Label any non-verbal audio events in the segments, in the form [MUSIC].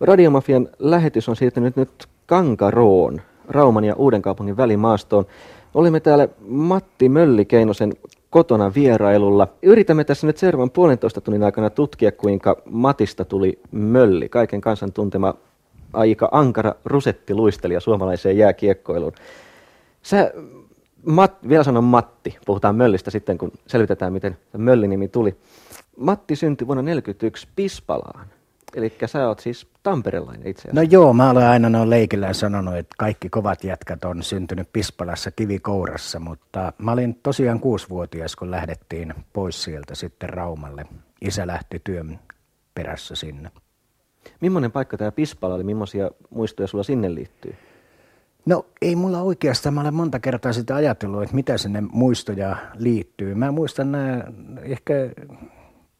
Radiomafian lähetys on siirtynyt nyt Kankaroon, Rauman ja Uudenkaupungin välimaastoon. Olimme täällä Matti Möllikeinosen kotona vierailulla. Yritämme tässä nyt seuraavan puolentoista tunnin aikana tutkia, kuinka Matista tuli Mölli, kaiken kansan tuntema aika ankara rusettiluistelija suomalaiseen jääkiekkoiluun. Sä, Mat, vielä sanon Matti, puhutaan Möllistä sitten, kun selvitetään, miten Mölli-nimi tuli. Matti syntyi vuonna 1941 Pispalaan. Eli sä oot siis tamperelainen itse asiassa. No joo, mä olen aina noin leikillä sanonut, että kaikki kovat jätkät on syntynyt Pispalassa kivikourassa, mutta mä olin tosiaan kuusivuotias, kun lähdettiin pois sieltä sitten Raumalle. Isä lähti työn perässä sinne. Millainen paikka tämä Pispala oli? Millaisia muistoja sulla sinne liittyy? No ei mulla oikeastaan, mä olen monta kertaa sitä ajatellut, että mitä sinne muistoja liittyy. Mä muistan nämä ehkä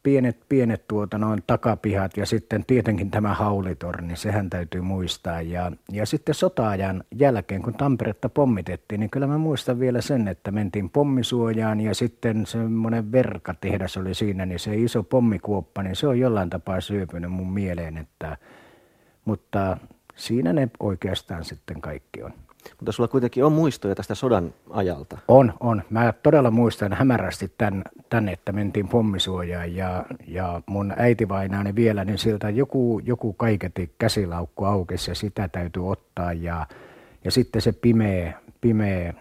pienet, pienet tuota, noin takapihat ja sitten tietenkin tämä haulitorni, sehän täytyy muistaa. Ja, ja sitten sotaajan jälkeen, kun Tamperetta pommitettiin, niin kyllä mä muistan vielä sen, että mentiin pommisuojaan ja sitten semmoinen verkatehdas oli siinä, niin se iso pommikuoppa, niin se on jollain tapaa syöpynyt mun mieleen, että, mutta siinä ne oikeastaan sitten kaikki on. Mutta sulla kuitenkin on muistoja tästä sodan ajalta. On, on. Mä todella muistan hämärästi tämän, tämän että mentiin pommisuojaan ja, ja mun äitivainaani vielä, niin siltä joku, joku kaiketi käsilaukku aukesi ja sitä täytyy ottaa ja, ja sitten se pimeä, pimeä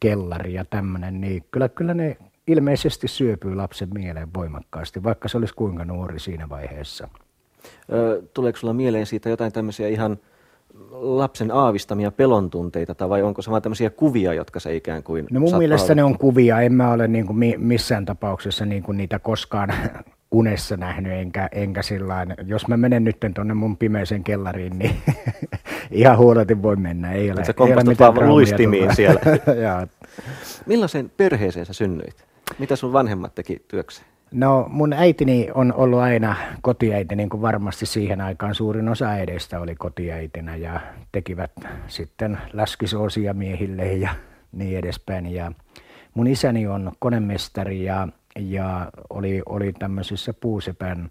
kellari ja tämmöinen, niin kyllä, kyllä ne ilmeisesti syöpyy lapsen mieleen voimakkaasti, vaikka se olisi kuinka nuori siinä vaiheessa. Ö, tuleeko sulla mieleen siitä jotain tämmöisiä ihan lapsen aavistamia pelon tunteita, vai onko se vain tämmöisiä kuvia, jotka se ikään kuin No mun mielestä ne on kuvia, en mä ole niin kuin missään tapauksessa niin kuin niitä koskaan [LAUGHS] unessa nähnyt, enkä, enkä sillain, jos mä menen nyt tuonne mun pimeisen kellariin, niin [LAUGHS] ihan huoletin voi mennä. Ei ole, sä ei ole mitään vaan luistimiin siellä. [LAUGHS] Millaisen perheeseen sä synnyit? Mitä sun vanhemmat teki työkseen? No mun äitini on ollut aina kotiäiti, niin kuin varmasti siihen aikaan suurin osa äideistä oli kotiäitinä ja tekivät sitten läskisoosia miehille ja niin edespäin. Ja mun isäni on konemestari ja, ja oli, oli tämmöisissä puusepän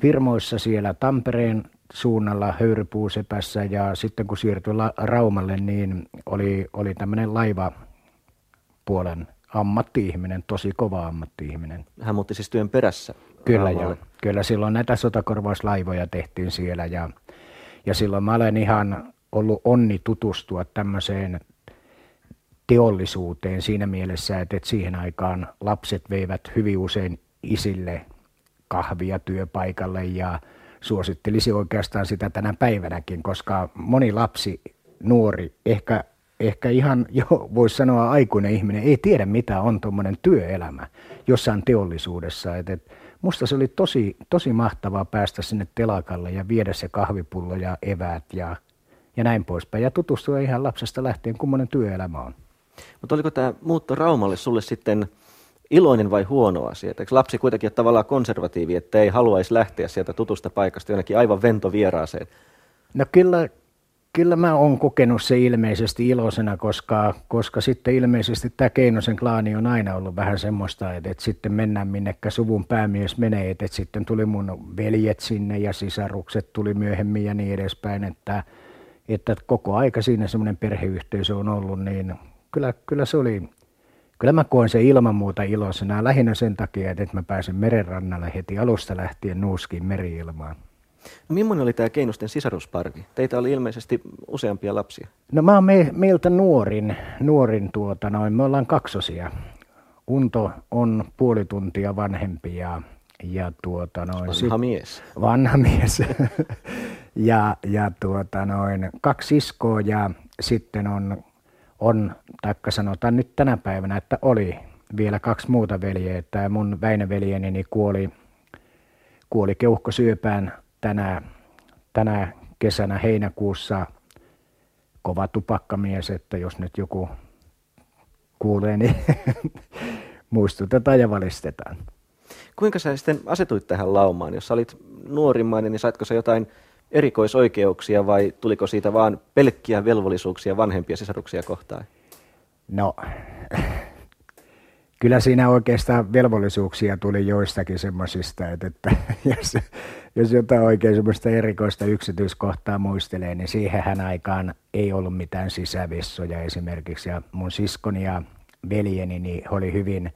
firmoissa siellä Tampereen suunnalla höyrypuusepässä ja sitten kun siirtyi Raumalle, niin oli, oli tämmöinen laivapuolen ammatti-ihminen, tosi kova ammatti-ihminen. Hän muutti siis työn perässä? Kyllä joo. Kyllä silloin näitä sotakorvauslaivoja tehtiin siellä ja, ja silloin mä olen ihan ollut onni tutustua tämmöiseen teollisuuteen siinä mielessä, että, että siihen aikaan lapset veivät hyvin usein isille kahvia työpaikalle ja suosittelisi oikeastaan sitä tänä päivänäkin, koska moni lapsi, nuori, ehkä ehkä ihan jo [LAUGHS] voisi sanoa aikuinen ihminen ei tiedä mitä on tuommoinen työelämä jossain teollisuudessa. Et, et, musta se oli tosi, tosi mahtavaa päästä sinne telakalle ja viedä se kahvipullo ja eväät ja, ja näin poispäin. Ja tutustua ihan lapsesta lähtien, kummonen työelämä on. Mutta oliko tämä muutto Raumalle sulle sitten iloinen vai huono asia? Eikö lapsi kuitenkin ole tavallaan konservatiivi, että ei haluaisi lähteä sieltä tutusta paikasta jonnekin aivan ventovieraaseen? No kyllä, kyllä mä oon kokenut se ilmeisesti iloisena, koska, koska sitten ilmeisesti tämä Keinosen klaani on aina ollut vähän semmoista, että, että sitten mennään minnekä suvun päämies menee, että, että sitten tuli mun veljet sinne ja sisarukset tuli myöhemmin ja niin edespäin, että, että koko aika siinä semmoinen perheyhteisö on ollut, niin kyllä, kyllä se oli, kyllä mä koen se ilman muuta iloisena, lähinnä sen takia, että mä pääsen merenrannalle heti alusta lähtien nuuskiin meriilmaan. No, millainen oli tämä Keinusten sisarusparvi? Teitä oli ilmeisesti useampia lapsia. No mä oon me, meiltä nuorin, nuorin tuota noin, me ollaan kaksosia. Unto on puoli tuntia vanhempi ja, ja tuota noin. Vanha sit, mies. Vanha mies. [LAUGHS] ja, ja tuota noin, kaksi iskoa ja sitten on, on, taikka sanotaan nyt tänä päivänä, että oli vielä kaksi muuta veljeä. Tämä mun Väinö-veljeni kuoli, kuoli keuhkosyöpään tänä, tänä kesänä heinäkuussa kova tupakkamies, että jos nyt joku kuulee, niin [LAUGHS] muistutetaan ja valistetaan. Kuinka sä sitten asetuit tähän laumaan? Jos sä olit nuorimmainen, niin saitko sä jotain erikoisoikeuksia vai tuliko siitä vaan pelkkiä velvollisuuksia vanhempia sisaruksia kohtaan? No, kyllä siinä oikeastaan velvollisuuksia tuli joistakin semmoisista, että, että [LAUGHS] jos, jos jotain oikein semmoista erikoista yksityiskohtaa muistelee, niin siihen aikaan ei ollut mitään sisävessoja esimerkiksi. Ja mun siskoni ja veljeni niin oli hyvin,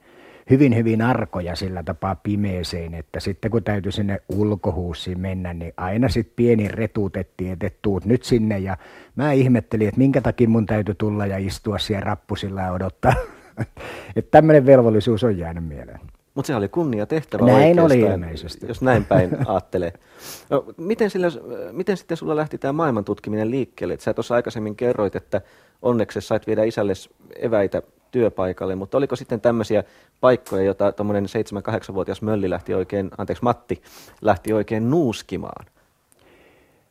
hyvin, hyvin arkoja sillä tapaa pimeeseen, että sitten kun täytyi sinne ulkohuussiin mennä, niin aina sitten pieni retuutettiin, että tuut nyt sinne. Ja mä ihmettelin, että minkä takia mun täytyy tulla ja istua siellä rappusilla ja odottaa. [LAUGHS] [LAUGHS] että tämmöinen velvollisuus on jäänyt mieleen. Mutta se oli kunnia tehtävä Näin oli ilmeisesti. Jos näin päin [LAUGHS] ajattelee. No, miten, sillä, miten sitten sulla lähti tämä maailman tutkiminen liikkeelle? Et sä tuossa aikaisemmin kerroit, että onneksi sait viedä isälle eväitä työpaikalle, mutta oliko sitten tämmöisiä paikkoja, joita tuommoinen 7-8-vuotias Mölli lähti oikein, anteeksi Matti, lähti oikein nuuskimaan?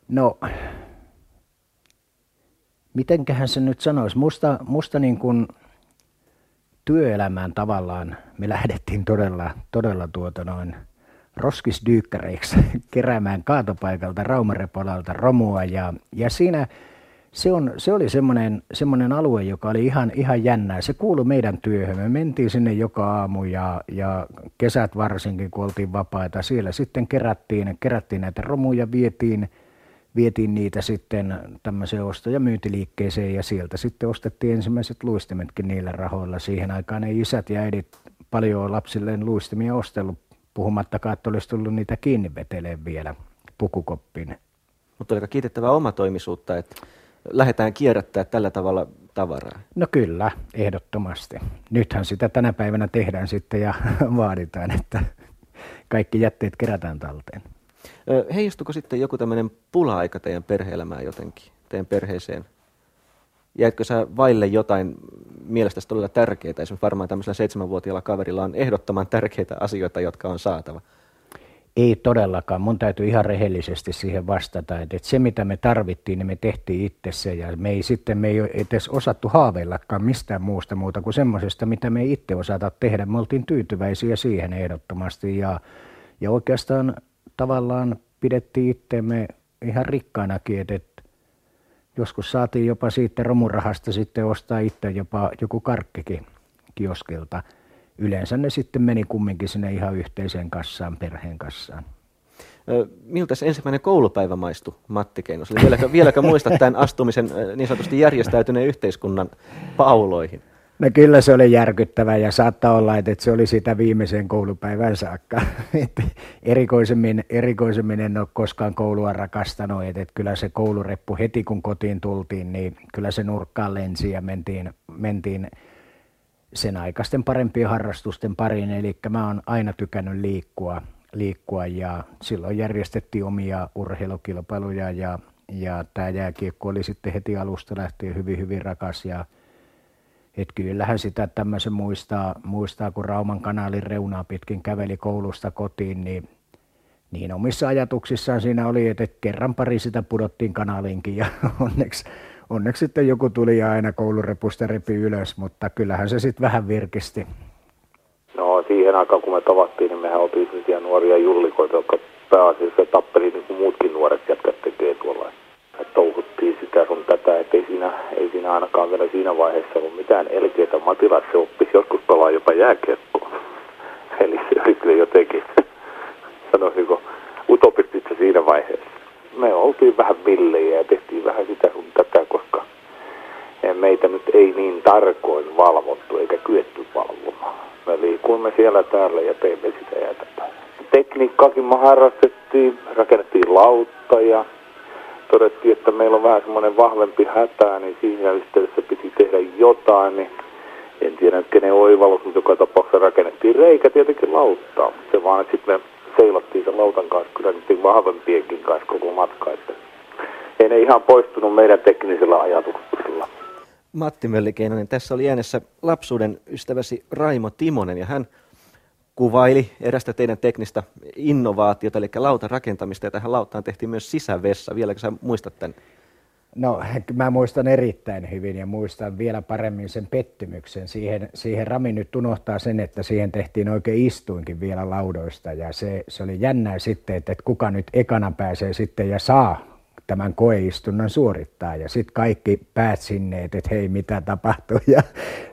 No, mitenköhän se nyt sanoisi? Musta, musta niin kuin työelämään tavallaan me lähdettiin todella, todella tuota noin roskisdyykkäreiksi keräämään kaatopaikalta Raumarepolalta romua ja, ja siinä se, on, se oli semmoinen, semmoinen alue, joka oli ihan, ihan jännää. Se kuului meidän työhön. Me mentiin sinne joka aamu ja, ja kesät varsinkin, kun oltiin vapaita. Siellä sitten kerättiin, kerättiin näitä romuja, vietiin, vietiin niitä sitten tämmöiseen osto- ja myyntiliikkeeseen ja sieltä sitten ostettiin ensimmäiset luistimetkin niillä rahoilla. Siihen aikaan ei isät ja äidit paljon lapsilleen luistimia ostellut, puhumattakaan, että olisi tullut niitä kiinni veteleen vielä pukukoppiin. Mutta aika kiitettävää omatoimisuutta, että lähdetään kierrättää tällä tavalla tavaraa? No kyllä, ehdottomasti. Nythän sitä tänä päivänä tehdään sitten ja [LAUGHS] vaaditaan, että kaikki jätteet kerätään talteen. Heijastuko sitten joku tämmöinen pula-aika teidän perheelämään jotenkin, teidän perheeseen? Jäitkö sä vaille jotain mielestäsi todella tärkeää? Esimerkiksi varmaan tämmöisellä seitsemänvuotiaalla kaverilla on ehdottoman tärkeitä asioita, jotka on saatava. Ei todellakaan. Mun täytyy ihan rehellisesti siihen vastata, että se mitä me tarvittiin, niin me tehtiin itse se. Ja me ei sitten me ei edes osattu haaveillakaan mistään muusta muuta kuin semmoisesta, mitä me ei itse osata tehdä. Me oltiin tyytyväisiä siihen ehdottomasti ja, ja oikeastaan tavallaan pidettiin itseemme ihan rikkainakin, että, että joskus saatiin jopa siitä romurahasta sitten ostaa itse jopa joku karkkikin kioskilta – yleensä ne sitten meni kumminkin sinne ihan yhteiseen kassaan, perheen kassaan. Miltä se ensimmäinen koulupäivä maistui Matti Keinoselle? Vieläkö, vieläkö muistat tämän astumisen niin sanotusti järjestäytyneen yhteiskunnan pauloihin? No kyllä se oli järkyttävä ja saattaa olla, että se oli sitä viimeiseen koulupäivän saakka. [LAUGHS] erikoisemmin, erikoisemmin en ole koskaan koulua rakastanut, että kyllä se koulureppu heti kun kotiin tultiin, niin kyllä se nurkkaan lensi ja mentiin, mentiin sen aikaisten parempien harrastusten pariin, eli mä oon aina tykännyt liikkua, liikkua ja silloin järjestettiin omia urheilukilpailuja ja, ja tämä jääkiekko oli sitten heti alusta lähtien hyvin hyvin rakas ja et kyllähän sitä tämmöisen muistaa, muistaa, kun Rauman kanaalin reunaa pitkin käveli koulusta kotiin, niin niin omissa ajatuksissaan siinä oli, että kerran pari sitä pudottiin kanalinkin ja [LAUGHS] onneksi onneksi sitten joku tuli ja aina koulurepusta repi ylös, mutta kyllähän se sitten vähän virkisti. No siihen aikaan kun me tavattiin, niin mehän oltiin nuoria jullikoita, jotka pääasiassa tappeli niin kuin muutkin nuoret jätkät tekee tuolla. Touhuttiin sitä sun tätä, että ei siinä, ei siinä ainakaan vielä siinä vaiheessa ollut mitään elkeitä. Matila se oppisi joskus pelaa jopa jääkiekkoa. [LAUGHS] Eli se oli kyllä jotenkin, [LAUGHS] sanoisinko, utopistista siinä vaiheessa. Me oltiin vähän villejä ja tehtiin vähän sitä sun tätä, koska meitä nyt ei niin tarkoin valvottu eikä kyetty valvomaan. Me liikuimme siellä täällä ja teimme sitä ja tätä. Tekniikkaakin me harrastettiin, rakennettiin lautta ja todettiin, että meillä on vähän semmoinen vahvempi hätä, niin siinä yhteydessä piti tehdä jotain, niin en tiedä kenen oivallus, mutta joka tapauksessa rakennettiin reikä tietenkin lauttaa, mutta se vaan, että sitten me seilattiin sen lautan kanssa kyllä niiden vahvempienkin kanssa koko matka, että ei ne ihan poistunut meidän teknisellä ajatuksella. Matti Möllikeinonen, tässä oli äänessä lapsuuden ystäväsi Raimo Timonen ja hän kuvaili erästä teidän teknistä innovaatiota, eli lautan rakentamista, ja tähän lautaan tehtiin myös sisävessa. Vieläkö sä muistat tämän? No [LAUGHS] mä muistan erittäin hyvin ja muistan vielä paremmin sen pettymyksen. Siihen, siihen Rami nyt unohtaa sen, että siihen tehtiin oikein istuinkin vielä laudoista ja se, se oli jännää sitten, että, että kuka nyt ekana pääsee sitten ja saa tämän koeistunnan suorittaa. Ja sitten kaikki päät sinne, että hei mitä tapahtui. [LAUGHS] Ja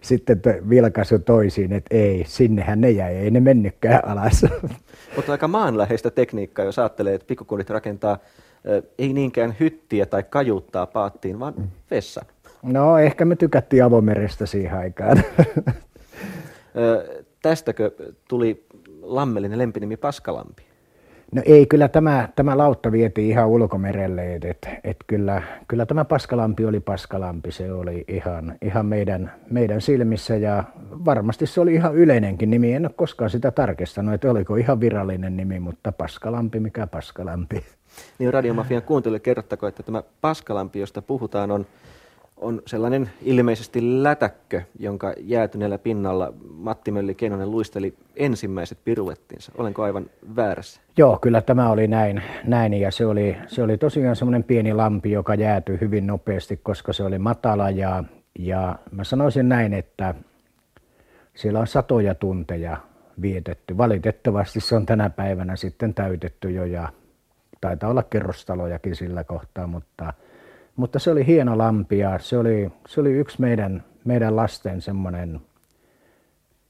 sitten vilkaisu toisiin, että ei, sinnehän ne jäi, ei ne mennytkään alas. [LAUGHS] Mutta aika maanläheistä tekniikkaa, jos ajattelee, että pikkukunnit rakentaa ei niinkään hyttiä tai kajuuttaa paattiin, vaan vessan. No ehkä me tykättiin avomerestä siihen aikaan. [LAUGHS] Tästäkö tuli lammellinen lempinimi Paskalampi? No ei, kyllä tämä, tämä lautta vietiin ihan ulkomerelle, että et, et kyllä, kyllä tämä Paskalampi oli Paskalampi, se oli ihan, ihan meidän, meidän silmissä ja varmasti se oli ihan yleinenkin nimi, en ole koskaan sitä tarkistanut, että oliko ihan virallinen nimi, mutta Paskalampi, mikä Paskalampi. Niin Radiomafian kuuntelijoille kerrottako, että tämä Paskalampi, josta puhutaan, on on sellainen ilmeisesti lätäkkö, jonka jäätyneellä pinnalla Matti Mölli Keinonen luisteli ensimmäiset piruettinsa. Olenko aivan väärässä? Joo, kyllä tämä oli näin, näin ja se oli, se oli tosiaan semmoinen pieni lampi, joka jäätyi hyvin nopeasti, koska se oli matala ja, ja mä sanoisin näin, että siellä on satoja tunteja vietetty. Valitettavasti se on tänä päivänä sitten täytetty jo ja taitaa olla kerrostalojakin sillä kohtaa, mutta – mutta se oli hieno lampi ja se oli, se oli yksi meidän, meidän lasten semmoinen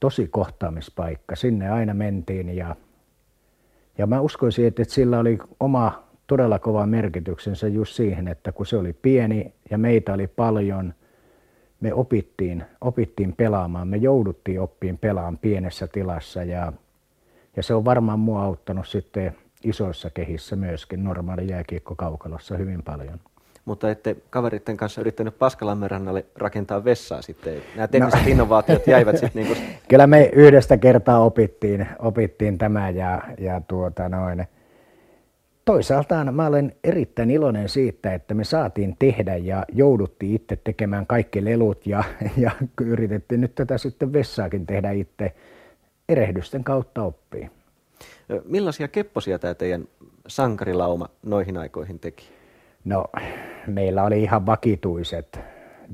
tosi kohtaamispaikka. Sinne aina mentiin ja, ja mä uskoisin, että, että sillä oli oma todella kova merkityksensä just siihen, että kun se oli pieni ja meitä oli paljon, me opittiin, opittiin pelaamaan, me jouduttiin oppiin pelaamaan pienessä tilassa ja, ja se on varmaan mua auttanut sitten isoissa kehissä myöskin. Normaali jääkiekkokaukalossa hyvin paljon mutta ette kaveritten kanssa yrittänyt Paskalammen rannalle rakentaa vessaa sitten. Nämä tekniset no. innovaatiot jäivät sitten niin kuin... [LAUGHS] Kyllä me yhdestä kertaa opittiin, opittiin tämä ja, ja tuota noin. Toisaalta mä olen erittäin iloinen siitä, että me saatiin tehdä ja jouduttiin itse tekemään kaikki lelut ja, ja yritettiin nyt tätä sitten vessaakin tehdä itse erehdysten kautta oppii. Millaisia kepposia tämä teidän sankarilauma noihin aikoihin teki? No, meillä oli ihan vakituiset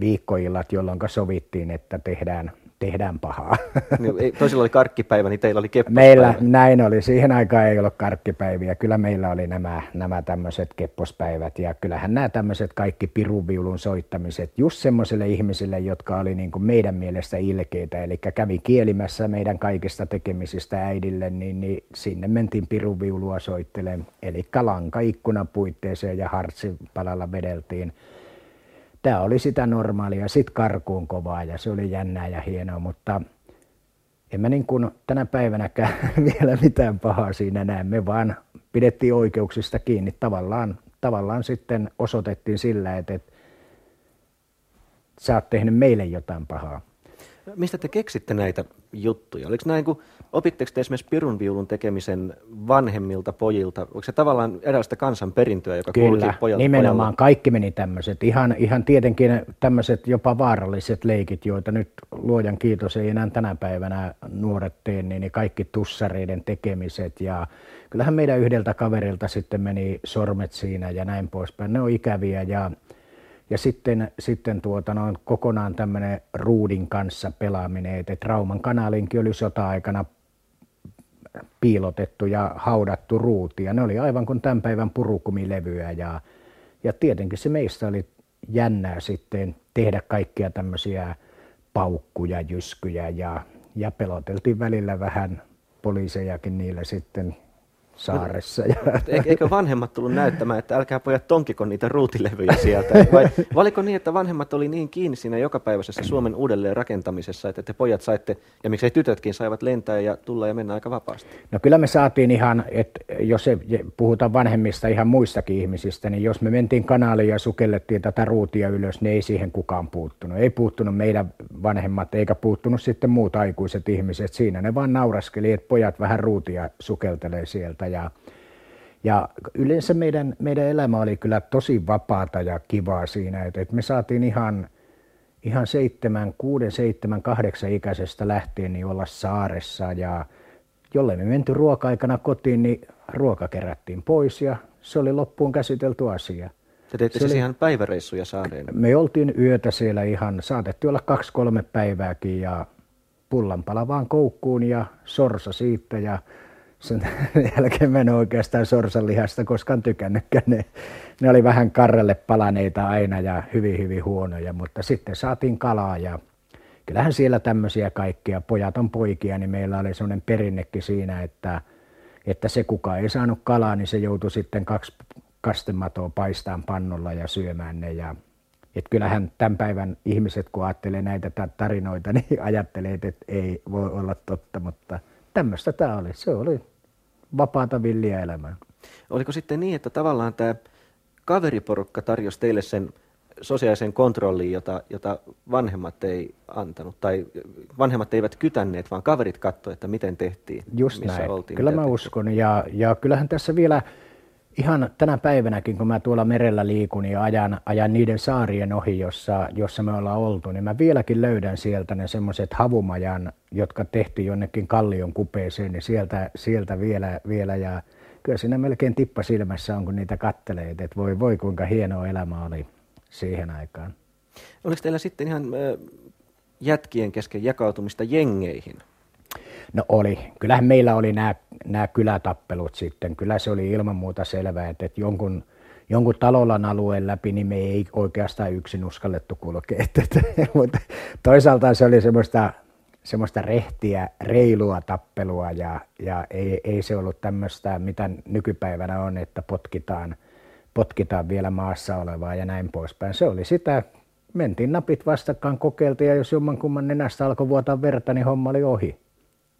viikkoillat, jolloin sovittiin, että tehdään tehdään pahaa. [LAUGHS] Niin, toisilla oli karkkipäivä, niin teillä oli keppospäivä. Meillä näin oli. Siihen aikaan ei ollut karkkipäiviä. Kyllä meillä oli nämä, nämä tämmöiset keppospäivät. Ja kyllähän nämä tämmöiset kaikki piruviulun soittamiset just semmoisille ihmisille, jotka oli niin kuin meidän mielestä ilkeitä. Eli kävi kielimässä meidän kaikista tekemisistä äidille, niin, niin sinne mentiin piruviulua soittelemaan. Eli lanka ikkunapuitteeseen ja hartsipalalla vedeltiin tämä oli sitä normaalia. Sitten karkuun kovaa ja se oli jännää ja hienoa, mutta en mä niin kuin tänä päivänäkään [LAUGHS] vielä mitään pahaa siinä näe. Me vaan pidettiin oikeuksista kiinni. Tavallaan, tavallaan sitten osoitettiin sillä, että, että sä oot tehnyt meille jotain pahaa. Mistä te keksitte näitä juttuja? Oliko näin, kun opitteko te esimerkiksi pirunviulun tekemisen vanhemmilta pojilta? Onko se tavallaan eräänlaista kansanperintöä, joka Kyllä, pojalta nimenomaan pojalla? kaikki meni tämmöiset. Ihan, ihan tietenkin tämmöiset jopa vaaralliset leikit, joita nyt luojan kiitos ei enää tänä päivänä nuoret tee, niin kaikki tussareiden tekemiset ja kyllähän meidän yhdeltä kaverilta sitten meni sormet siinä ja näin poispäin. Ne on ikäviä ja ja sitten, sitten tuota, no, kokonaan tämmöinen ruudin kanssa pelaaminen, että Rauman kanalinkin oli sota-aikana piilotettu ja haudattu ruuti. Ja ne oli aivan kuin tämän päivän purukumilevyä. Ja, ja tietenkin se meistä oli jännää sitten tehdä kaikkia tämmöisiä paukkuja, jyskyjä ja, ja peloteltiin välillä vähän poliisejakin niillä sitten saaressa. Ja... Eikö vanhemmat tullut näyttämään, että älkää pojat tonkiko niitä ruutilevyjä sieltä? Vai, oliko niin, että vanhemmat oli niin kiinni siinä jokapäiväisessä Suomen uudelleen rakentamisessa, että te pojat saitte, ja miksei tytötkin saivat lentää ja tulla ja mennä aika vapaasti? No kyllä me saatiin ihan, että jos se, puhutaan vanhemmista ihan muistakin ihmisistä, niin jos me mentiin kanaaliin ja sukellettiin tätä ruutia ylös, niin ei siihen kukaan puuttunut. Ei puuttunut meidän vanhemmat, eikä puuttunut sitten muut aikuiset ihmiset. Siinä ne vaan nauraskeli, että pojat vähän ruutia sukeltelee sieltä ja, ja yleensä meidän, meidän elämä oli kyllä tosi vapaata ja kivaa siinä, että, että me saatiin ihan, ihan seitsemän, kuuden, seitsemän, kahdeksan ikäisestä lähtien niin olla saaressa ja jollei me menty ruoka-aikana kotiin, niin ruoka kerättiin pois ja se oli loppuun käsitelty asia. Te teitte siis ihan päiväreissuja saareen? Me oltiin yötä siellä ihan, saatettiin olla kaksi-kolme päivääkin ja pullanpala vaan koukkuun ja sorsa siitä ja sen [LAUGHS] jälkeen mä en oikeastaan sorsanlihasta koskaan tykännytkään. Ne, ne oli vähän karrelle palaneita aina ja hyvin hyvin huonoja, mutta sitten saatiin kalaa ja kyllähän siellä tämmöisiä kaikkia, pojat on poikia, niin meillä oli semmoinen perinnekin siinä, että, että se kuka ei saanut kalaa, niin se joutui sitten kaksi kastematoa paistaan pannulla ja syömään ne ja että kyllähän tämän päivän ihmiset, kun ajattelee näitä tarinoita, [LAUGHS] niin ajattelee, että ei voi olla totta, mutta tämmöistä tämä oli. Se oli vapaata villiä elämää. Oliko sitten niin, että tavallaan tämä kaveriporukka tarjosi teille sen sosiaalisen kontrollin, jota, jota vanhemmat ei antanut, tai vanhemmat eivät kytänneet, vaan kaverit katsoivat, että miten tehtiin, Just missä näin. oltiin. Kyllä mä tehtiin. uskon, ja, ja kyllähän tässä vielä ihan tänä päivänäkin, kun mä tuolla merellä liikun ja ajan, ajan niiden saarien ohi, jossa, jossa me ollaan oltu, niin mä vieläkin löydän sieltä ne semmoiset havumajan, jotka tehtiin jonnekin kallion kupeeseen, niin sieltä, sieltä vielä, vielä ja kyllä siinä melkein tippa silmässä on, kun niitä kattelee, että voi voi kuinka hienoa elämä oli siihen aikaan. Oliko teillä sitten ihan jätkien kesken jakautumista jengeihin? No oli. Kyllähän meillä oli nämä, nämä kylätappelut sitten. Kyllä se oli ilman muuta selvää, että, että jonkun, jonkun talolan alueen läpi niin me ei oikeastaan yksin uskallettu kulkea. [LAUGHS] Että, mutta toisaalta se oli semmoista, semmoista rehtiä, reilua tappelua ja, ja ei, ei se ollut tämmöistä, mitä nykypäivänä on, että potkitaan, potkitaan vielä maassa olevaa ja näin poispäin. Se oli sitä, mentiin napit vastakkain, kokeiltiin ja jos jommankumman nenästä alkoi vuotaa verta, niin homma oli ohi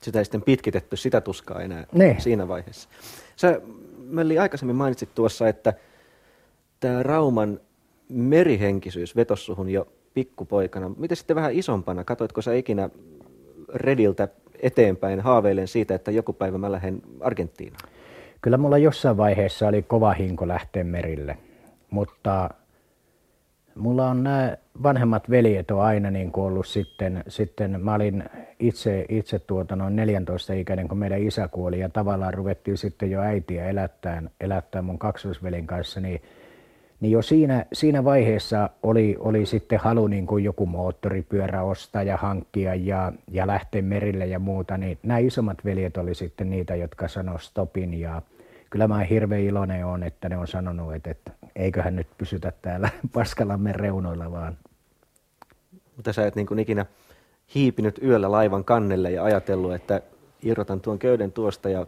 sitä ei sitten pitkitetty sitä tuskaa enää ne. siinä vaiheessa. Sä, Melli, aikaisemmin mainitsit tuossa, että tämä Rauman merihenkisyys vetossuhun jo pikkupoikana. Miten sitten vähän isompana? Katoitko sä ikinä Rediltä eteenpäin haaveilen siitä, että joku päivä mä lähden Argentiinaan? Kyllä mulla jossain vaiheessa oli kova hinko lähteä merille, mutta mulla on nämä vanhemmat veljet on aina niin kuin ollut sitten, sitten mä olin itse, itse tuota noin 14 ikäinen, kun meidän isä kuoli ja tavallaan ruvettiin sitten jo äitiä elättää, elättää mun kaksoisvelin kanssa, niin, niin jo siinä, siinä vaiheessa oli, oli sitten halu niin kuin joku moottoripyörä ostaa ja hankkia ja, ja lähteä merille ja muuta, niin nämä isommat veljet oli sitten niitä, jotka sanoi stopin ja, kyllä mä hirveän iloinen on, että ne on sanonut, että, että eiköhän nyt pysytä täällä [LAUGHS] Paskalammen reunoilla vaan. Mutta sä et niin kuin ikinä hiipinyt yöllä laivan kannelle ja ajatellut, että irrotan tuon köyden tuosta ja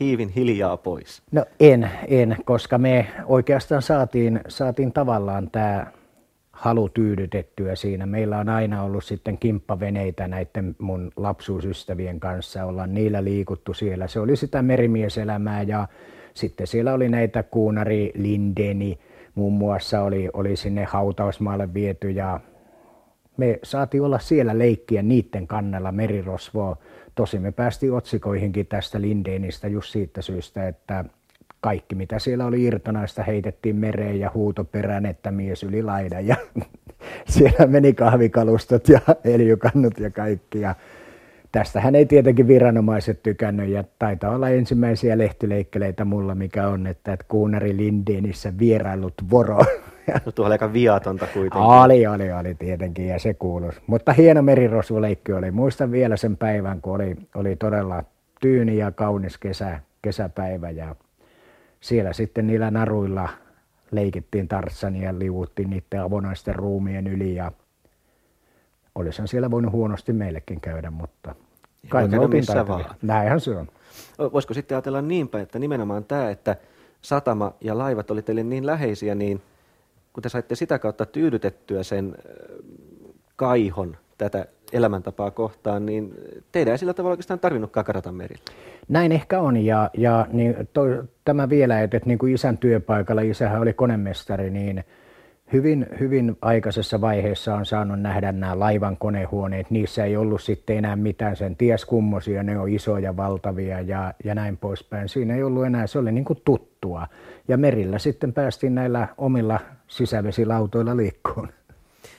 hiivin hiljaa pois? No en, en, koska me oikeastaan saatiin, saatiin tavallaan tämä halu tyydytettyä siinä. Meillä on aina ollut sitten kimppaveneitä näiden mun lapsuusystävien kanssa, ollaan niillä liikuttu siellä. Se oli sitä merimieselämää ja sitten siellä oli näitä kuunari Lindeni, muun muassa oli, oli sinne hautausmaalle viety ja me saatiin olla siellä leikkiä niiden kannella merirosvoa. Tosi me päästiin otsikoihinkin tästä Lindenistä just siitä syystä, että kaikki mitä siellä oli irtonaista heitettiin mereen ja huutoperään, että mies yli laidan ja [LAUGHS] siellä meni kahvikalustot ja [LAUGHS] öljykannut ja kaikki. Ja tästähän ei tietenkin viranomaiset tykännyt ja taitaa olla ensimmäisiä lehtileikkeleitä mulla, mikä on, että, että Kuunari Lindenissä vierailut voro. [LAUGHS] No tuo oli aika viatonta kuitenkin. Oli, oli, oli tietenkin ja se kuului. Mutta hieno merirosvoleikki oli. Muistan vielä sen päivän, kun oli, oli todella tyyni ja kaunis kesä, kesäpäivä ja siellä sitten niillä naruilla leikittiin tarssania ja liuuttiin niiden avonaisten ruumien yli ja olisihan siellä voinut huonosti meillekin käydä, mutta kai me vaan. Näinhän se on. Voisiko sitten ajatella niin päin, että nimenomaan tämä, että satama ja laivat oli teille niin läheisiä, niin kun te saitte sitä kautta tyydytettyä sen kaihon tätä elämäntapaa kohtaan, niin teidän ei sillä tavalla oikeastaan tarvinnutkaan karata merille. Näin ehkä on, ja, ja niin to, tämä vielä, että, että niin kuin isän työpaikalla, isähän oli konemestari, niin hyvin, hyvin aikaisessa vaiheessa on saanut nähdä nämä laivan konehuoneet. Niissä ei ollut sitten enää mitään sen ties kummosia, ne on isoja, valtavia ja, ja näin poispäin. Siinä ei ollut enää, se oli niin kuin tuttua. Ja merillä sitten päästiin näillä omilla sisävesilautoilla liikkuun.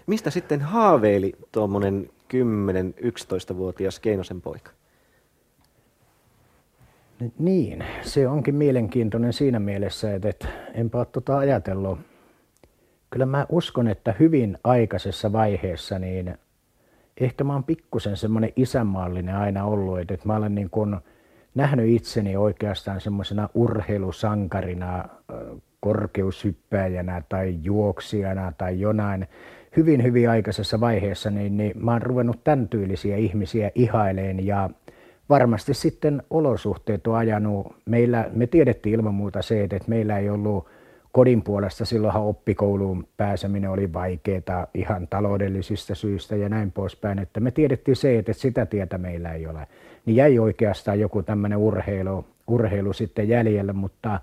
Mistä sitten haaveili tuommoinen 10-11-vuotias Keinosen poika? Niin, se onkin mielenkiintoinen siinä mielessä, että, että enpä ole tuota ajatellut. Kyllä mä uskon, että hyvin aikaisessa vaiheessa niin ehkä mä oon pikkusen semmoinen isänmaallinen aina ollut, että, mä olen niin kuin nähnyt itseni oikeastaan semmoisena urheilusankarina, korkeushyppäjänä tai juoksijana tai jonain hyvin, hyvin aikaisessa vaiheessa, niin, niin mä oon ruvennut tämän tyylisiä ihmisiä ihaileen ja varmasti sitten olosuhteet on ajanut. Meillä, me tiedettiin ilman muuta se, että meillä ei ollut kodin puolesta, silloinhan oppikouluun pääseminen oli vaikeaa ihan taloudellisista syistä ja näin poispäin, että me tiedettiin se, että sitä tietä meillä ei ole. Niin jäi oikeastaan joku tämmöinen urheilu, urheilu sitten jäljellä, mutta,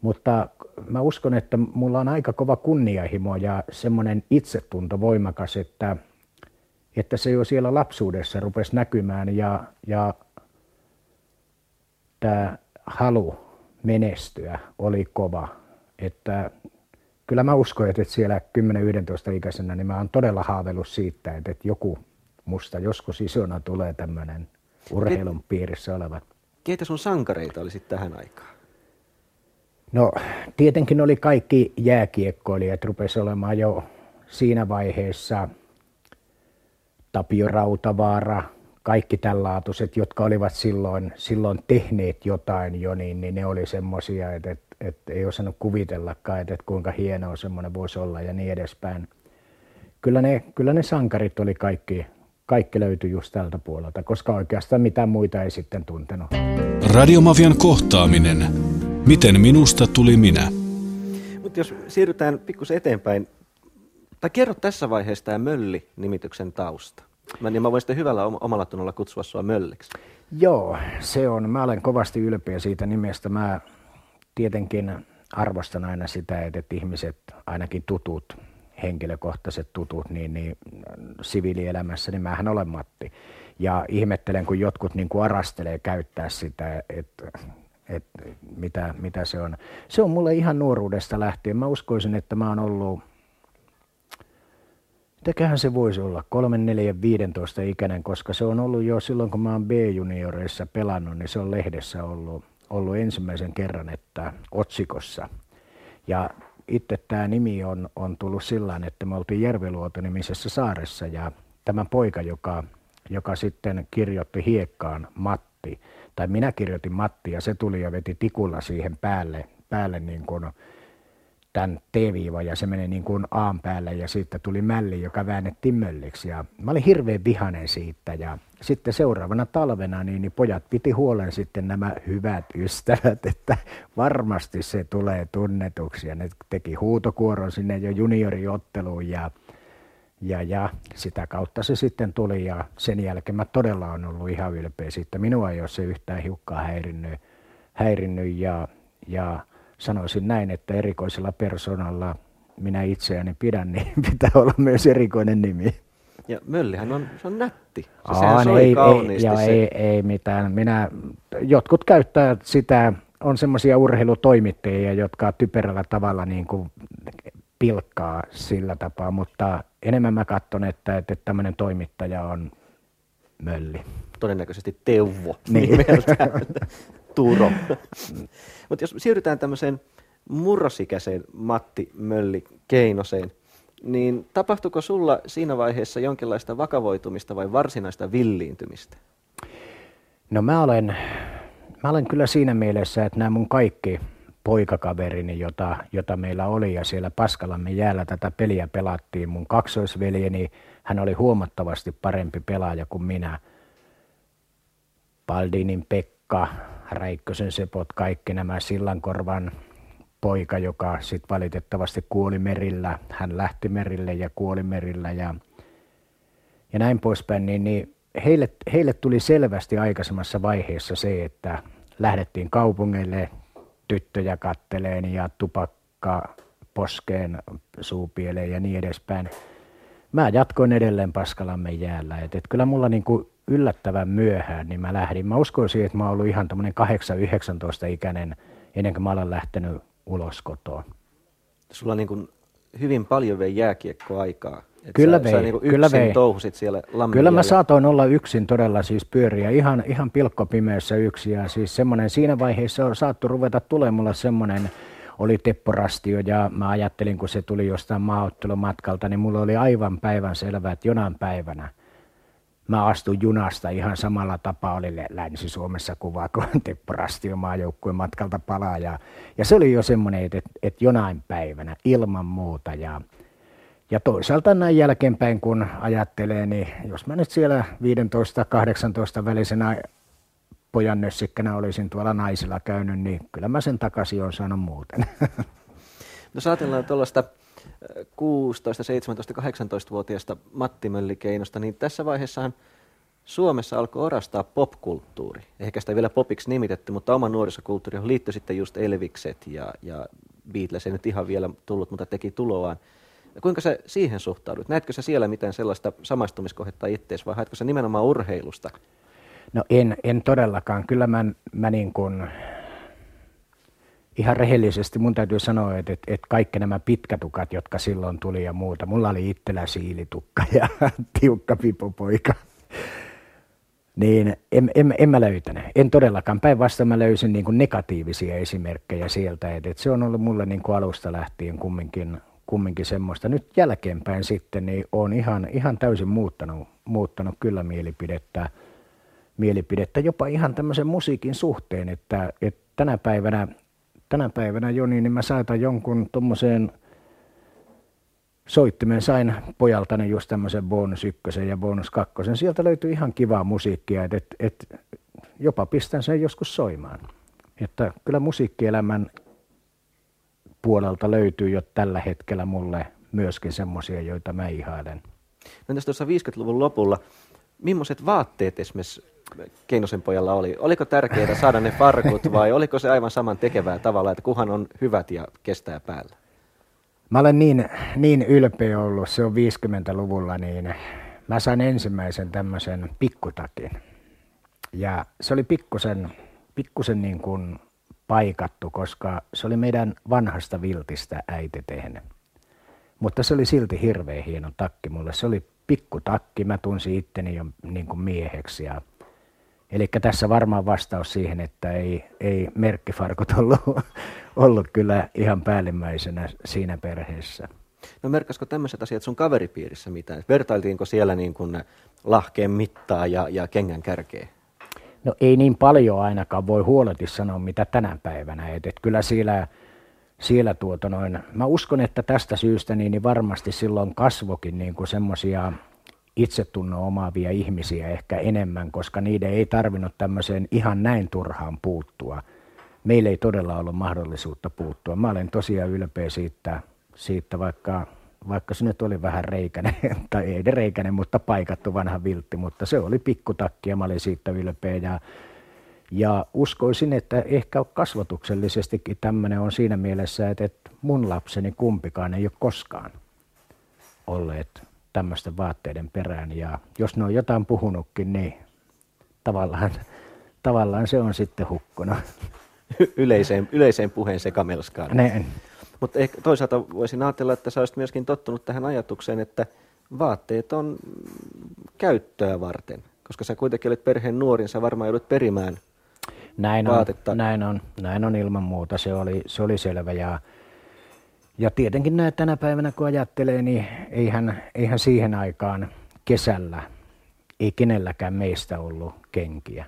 mutta mä uskon, että mulla on aika kova kunnianhimo ja semmoinen itsetunto voimakas, että, että se jo siellä lapsuudessa rupesi näkymään ja, ja tämä halu menestyä oli kova että kyllä mä uskon, että siellä 10-11 ikäisenä niin mä oon todella haaveillut siitä, että, joku musta joskus isona tulee tämmöinen urheilun piirissä oleva. Keitä sun sankareita oli sitten tähän aikaan? No tietenkin oli kaikki jääkiekkoilijat, rupesi olemaan jo siinä vaiheessa Tapio Rautavaara, kaikki tällaatuiset, jotka olivat silloin, silloin tehneet jotain jo, niin, niin ne oli semmoisia, että, että että ei osannut kuvitellakaan, että, että kuinka hienoa semmoinen voisi olla ja niin edespäin. Kyllä ne, kyllä ne sankarit oli kaikki, kaikki löytyi just tältä puolelta, koska oikeastaan mitään muita ei sitten tuntenut. Radiomafian kohtaaminen. Miten minusta tuli minä? Mutta jos siirrytään pikkusen eteenpäin, tai kerro tässä vaiheessa tämä Mölli-nimityksen tausta. Mä, niin mä voin sitten hyvällä omalla tunnolla kutsua sua Mölliksi. Joo, se on. Mä olen kovasti ylpeä siitä nimestä. Mä tietenkin arvostan aina sitä, että ihmiset, ainakin tutut, henkilökohtaiset tutut, niin, niin siviilielämässä, niin mähän olen Matti. Ja ihmettelen, kun jotkut niin kuin arastelee käyttää sitä, että, että mitä, mitä se on. Se on mulle ihan nuoruudesta lähtien. Mä uskoisin, että mä oon ollut, mitäköhän se voisi olla, 3, 4, 15 ikäinen, koska se on ollut jo silloin, kun mä oon B-junioreissa pelannut, niin se on lehdessä ollut ollut ensimmäisen kerran, että otsikossa. Ja itse tämä nimi on, on tullut sillä että me oltiin Järveluoto-nimisessä saaressa ja tämä poika, joka, joka sitten kirjoitti hiekkaan Matti, tai minä kirjoitin Matti ja se tuli ja veti tikulla siihen päälle, päälle niin kuin tämän T-viivan ja se meni niin kuin Aan päälle ja siitä tuli mälli, joka väännettiin mölliksi. Ja mä olin hirveän vihanen siitä ja sitten seuraavana talvena niin, niin pojat piti huolen sitten nämä hyvät ystävät, [LAUGHS] että varmasti se tulee tunnetuksi ja ne teki huutokuoron sinne jo junioriotteluun ja ja, ja sitä kautta se sitten tuli ja sen jälkeen mä todella on ollut ihan ylpeä siitä. Minua ei ole se yhtään hiukkaa häirinnyt, häirinnyt ja, ja sanoisin näin, että erikoisella persoonalla minä itseäni pidän, niin [LAUGHS] pitää olla myös erikoinen nimi. Ja Möllihän on, se on nätti. Se Aa, soi ei, ei, ja se. ei, ei mitään. Minä, jotkut käyttää sitä, on semmoisia urheilutoimittajia, jotka typerällä tavalla niin kuin pilkkaa sillä tapaa, mutta enemmän mä katson, että, että tämmöinen toimittaja on Mölli. Todennäköisesti Teuvo. Niin. [LAUGHS] Turo. [LAUGHS] Mutta jos siirrytään tämmöiseen murrosikäiseen Matti Mölli Keinoseen, niin tapahtuiko sulla siinä vaiheessa jonkinlaista vakavoitumista vai varsinaista villiintymistä? No mä olen, mä olen kyllä siinä mielessä, että nämä mun kaikki poikakaverini, jota, jota meillä oli ja siellä Paskalamme jäällä tätä peliä pelattiin. Mun kaksoisveljeni, hän oli huomattavasti parempi pelaaja kuin minä. Baldinin Pekka, Räikkösen Sepot, kaikki nämä Sillankorvan poika, joka sitten valitettavasti kuoli merillä. Hän lähti merille ja kuoli merillä ja, ja näin poispäin, niin, niin heille, heille tuli selvästi aikaisemmassa vaiheessa se, että lähdettiin kaupungeille tyttöjä katteleen ja tupakka poskeen suupieleen ja niin edespäin. Mä jatkoin edelleen Paskalamme jäällä. Et, et kyllä mulla niinku yllättävän myöhään, niin mä lähdin. Mä uskoisin, että mä oon ollut ihan tämmöinen 8-19 ikäinen ennen kuin mä olen lähtenyt ulos kotoa. Sulla niin kuin hyvin paljon vei jääkiekkoaikaa. Et kyllä vei, sä niin kyllä vei. touhusit siellä Kyllä mä saatoin olla yksin todella siis pyöriä, ihan, ihan pilkkopimeässä yksi. Ja siis semmoinen, siinä vaiheessa on saattu ruveta tulemaan mulle semmoinen, oli tepporastio ja mä ajattelin, kun se tuli jostain maaottelumatkalta, niin mulla oli aivan päivän selvää, että jonain päivänä mä astuin junasta ihan samalla tapaa, oli Länsi-Suomessa kuva, kun [LAUGHS] Teppo Rasti maajoukkueen matkalta palaa. Ja, ja se oli jo semmoinen, että, että, jonain päivänä ilman muuta. Ja, ja toisaalta näin jälkeenpäin, kun ajattelee, niin jos mä nyt siellä 15-18 välisenä pojan nössikkänä olisin tuolla naisilla käynyt, niin kyllä mä sen takaisin on saanut muuten. [LAUGHS] No saatellaan tuollaista 16, 17, 18-vuotiaasta Matti Möllikeinosta, niin tässä vaiheessahan Suomessa alkoi orastaa popkulttuuri. Ehkä sitä vielä popiksi nimitetty, mutta oma nuorisokulttuuri liittyi sitten just Elvikset ja, ja Beatles ei nyt ihan vielä tullut, mutta teki tuloaan. Kuinka sä siihen suhtaudut? Näetkö sä siellä mitään sellaista samaistumiskohdetta itseesi vai haetko sä nimenomaan urheilusta? No en, en todellakaan. Kyllä mä, mä niin kuin ihan rehellisesti mun täytyy sanoa, että, että, että kaikki nämä pitkätukat, jotka silloin tuli ja muuta, mulla oli itsellä siilitukka ja [LAUGHS] tiukka pipopoika. Niin en, en, en mä löytänyt. En todellakaan. Päinvastoin mä löysin niin kuin negatiivisia esimerkkejä sieltä. Että, että se on ollut mulle niin kuin alusta lähtien kumminkin, kumminkin semmoista. Nyt jälkeenpäin sitten niin on ihan, ihan täysin muuttanut, muuttanut kyllä mielipidettä, mielipidettä jopa ihan tämmöisen musiikin suhteen, että, että tänä päivänä tänä päivänä jo, niin mä saatan jonkun tuommoiseen soittimen sain pojaltani just tämmöisen bonus ykkösen ja bonus kakkosen. Sieltä löytyy ihan kivaa musiikkia, että et, et, jopa pistän sen joskus soimaan. Että kyllä musiikkielämän puolelta löytyy jo tällä hetkellä mulle myöskin semmoisia, joita mä ihailen. No tuossa 50-luvun lopulla, millaiset vaatteet esimerkiksi Keinosen pojalla oli. Oliko tärkeää saada ne farkut vai oliko se aivan saman tekevää tavalla, että kuhan on hyvät ja kestää päällä? Mä olen niin, niin ylpeä ollut, se on 50-luvulla, niin mä sain ensimmäisen tämmöisen pikkutakin. Ja se oli pikkusen, pikkusen niin kuin paikattu, koska se oli meidän vanhasta viltistä äiti tehnyt. Mutta se oli silti hirveän hieno takki mulle. Se oli pikkutakki, mä tunsin itteni jo niin kuin mieheksi ja Eli tässä varmaan vastaus siihen, että ei, ei merkkifarkut ollut, [LAUGHS] ollut kyllä ihan päällimmäisenä siinä perheessä. No merkkasko tämmöiset asiat sun kaveripiirissä mitään? Vertailtiinko siellä niin kuin lahkeen mittaa ja, ja kengän kärkeä? No ei niin paljon ainakaan voi huoleti sanoa mitä tänä päivänä. Et, et kyllä siellä, siellä tuota noin, mä uskon, että tästä syystä niin, niin varmasti silloin kasvokin niin kuin semmoisia itsetunnon omaavia ihmisiä ehkä enemmän, koska niiden ei tarvinnut tämmöiseen ihan näin turhaan puuttua. Meillä ei todella ollut mahdollisuutta puuttua. Mä olen tosiaan ylpeä siitä, siitä vaikka, vaikka se nyt oli vähän reikäinen, [LAUGHS] tai ei de reikäinen, mutta paikattu vanha viltti, mutta se oli pikkutakki ja mä olin siitä ylpeä. Ja, ja uskoisin, että ehkä kasvatuksellisestikin tämmöinen on siinä mielessä, että, että mun lapseni kumpikaan ei ole koskaan olleet tämmöisten vaatteiden perään. Ja jos ne on jotain puhunutkin, niin tavallaan, tavallaan se on sitten hukkuna. Yleiseen, yleiseen puheen sekamelskaan. Mutta toisaalta voisin ajatella, että sä olisit myöskin tottunut tähän ajatukseen, että vaatteet on käyttöä varten. Koska sä kuitenkin olet perheen nuorin, sä varmaan joudut perimään näin on, vaatetta. Näin on, näin on ilman muuta, se oli, se oli selvä. Ja ja tietenkin näin tänä päivänä kun ajattelee, niin eihän, eihän siihen aikaan kesällä ei kenelläkään meistä ollut kenkiä,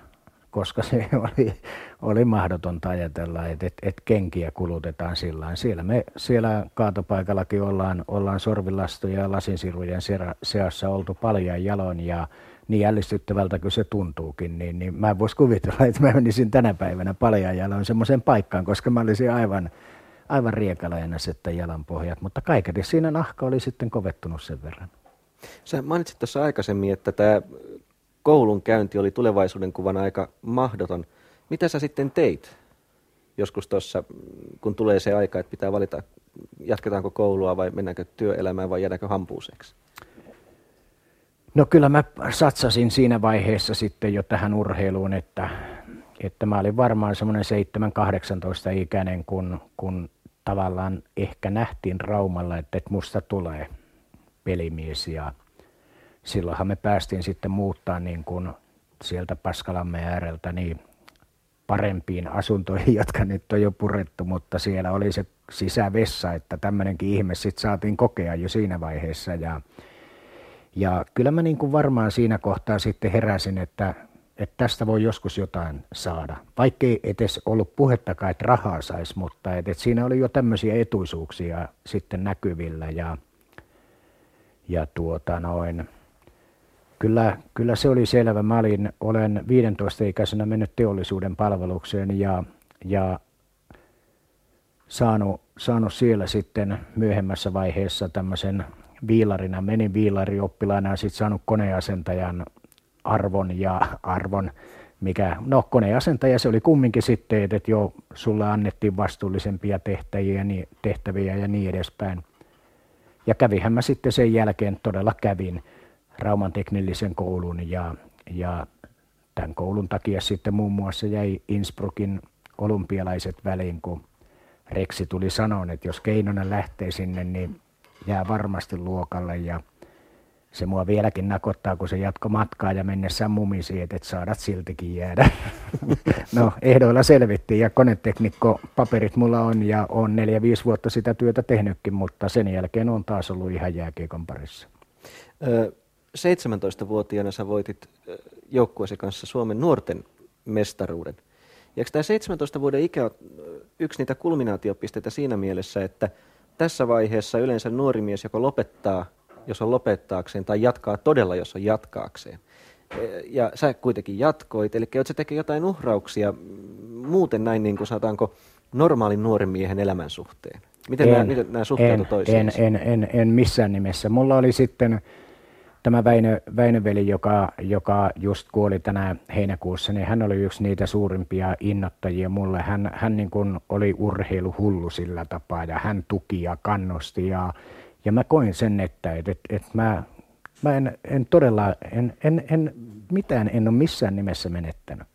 koska se [LAUGHS] oli, oli mahdotonta ajatella, että, että, että kenkiä kulutetaan sillä Siellä, me, siellä kaatopaikallakin ollaan, ollaan sorvilastoja ja lasinsirujen seassa oltu paljon jaloin ja niin jällistyttävältä kuin se tuntuukin, niin, niin mä en voisi kuvitella, että mä menisin tänä päivänä paljon jaloin semmoiseen paikkaan, koska mä olisin aivan, aivan riekaleena sitten jalanpohjat, mutta kaiketi siinä nahka oli sitten kovettunut sen verran. Sä mainitsit tuossa aikaisemmin, että tämä koulun käynti oli tulevaisuuden kuvan aika mahdoton. Mitä sä sitten teit joskus tuossa, kun tulee se aika, että pitää valita, jatketaanko koulua vai mennäänkö työelämään vai jäädäänkö hampuuseksi? No kyllä mä satsasin siinä vaiheessa sitten jo tähän urheiluun, että, että mä olin varmaan semmoinen 7-18 ikäinen, kun, kun tavallaan ehkä nähtiin Raumalla, että, että musta tulee pelimies ja silloinhan me päästiin sitten muuttaa niin kuin sieltä Paskalamme ääreltä niin parempiin asuntoihin, [LAUGHS] jotka nyt on jo purettu, mutta siellä oli se sisävessa, että tämmöinenkin ihme sitten saatiin kokea jo siinä vaiheessa. Ja Ja kyllä mä niin kuin varmaan siinä kohtaa sitten heräsin, että, että tästä voi joskus jotain saada. Vaikkei edes ollut puhettakaan, että rahaa saisi, mutta että siinä oli jo tämmöisiä etuisuuksia sitten näkyvillä. Ja, ja tuota noin, kyllä, kyllä se oli selvä. Mä olin, olen 15-ikäisenä mennyt teollisuuden palvelukseen ja, ja saanut, saanut siellä sitten myöhemmässä vaiheessa tämmöisen viilarina, menin viilarioppilaana ja sitten saanut koneasentajan arvon ja arvon, mikä, no koneasentaja se oli kumminkin sitten, että jo sulle annettiin vastuullisempia tehtäviä, niin, tehtäviä ja niin edespäin. Ja kävihän mä sitten sen jälkeen, todella kävin Rauman teknillisen koulun ja, ja tämän koulun takia sitten muun muassa jäi Innsbruckin olympialaiset väliin, kun Reksi tuli sanoa, että jos Keinonen lähtee sinne, niin jää varmasti luokalle ja se mua vieläkin nakottaa, kun se jatko matkaa ja mennessään mumisi, että et saadat siltikin jäädä. [LAUGHS] no, ehdoilla selvittiin ja koneteknikko paperit mulla on ja on neljä, viisi vuotta sitä työtä tehnytkin, mutta sen jälkeen on taas ollut ihan jääkiekon parissa. 17-vuotiaana sä voitit joukkueesi kanssa Suomen nuorten mestaruuden. Ja tämä 17 vuoden ikä on yksi niitä kulminaatiopisteitä siinä mielessä, että tässä vaiheessa yleensä nuori mies joko lopettaa, jos on lopettaakseen, tai jatkaa todella, jos on jatkaakseen. Ja sä kuitenkin jatkoit, eli joudut sä tekee jotain uhrauksia muuten näin, niin kuin sanotaanko, normaalin nuoren miehen elämän suhteen? Miten, en, nämä, miten nämä suhteutuivat toisiinsa? En, en, en, en missään nimessä. Mulla oli sitten tämä Väinö, Väinöveli, joka, joka just kuoli tänä heinäkuussa, niin hän oli yksi niitä suurimpia innottajia mulle. Hän, hän niin kuin oli urheiluhullu sillä tapaa ja hän tuki ja kannusti ja, ja mä koin sen, että et, et, et mä, mä en, en todella, en, en, en, mitään en ole missään nimessä menettänyt.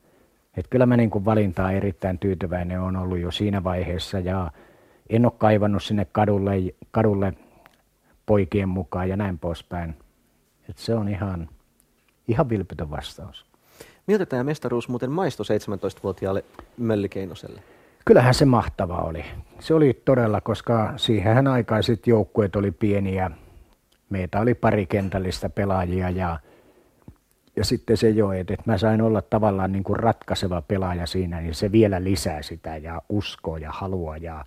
Et kyllä mä niin kuin valintaa erittäin tyytyväinen on ollut jo siinä vaiheessa ja en ole kaivannut sinne kadulle, kadulle poikien mukaan ja näin poispäin et se on ihan, ihan vilpitön vastaus. Miltä tämä mestaruus muuten maistui 17-vuotiaalle Möllikeinoselle? Kyllähän se mahtava oli. Se oli todella, koska siihen aikaan sitten joukkueet oli pieniä. Meitä oli pari kentällistä pelaajia ja, ja sitten se jo, että mä sain olla tavallaan niin kuin ratkaiseva pelaaja siinä, niin se vielä lisää sitä ja uskoa ja halua ja,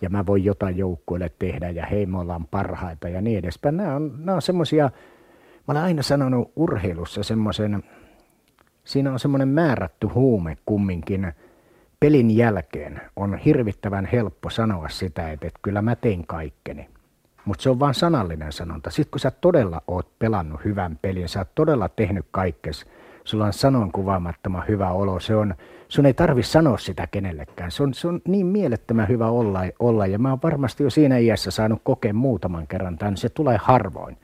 ja mä voin jotain joukkueelle tehdä ja hei me ollaan parhaita ja niin edespäin. Nämä on, nämä on semmoisia Mä olen aina sanonut urheilussa semmoisen, siinä on semmoinen määrätty huume kumminkin. Pelin jälkeen on hirvittävän helppo sanoa sitä, että, että kyllä mä tein kaikkeni. Mutta se on vain sanallinen sanonta. Sitten kun sä todella oot pelannut hyvän pelin, sä oot todella tehnyt kaikkes, sulla on sanon kuvaamattoman hyvä olo, se on, sun ei tarvi sanoa sitä kenellekään. Se on, se on niin mielettömän hyvä olla, olla ja mä oon varmasti jo siinä iässä saanut kokea muutaman kerran tämän, se tulee harvoin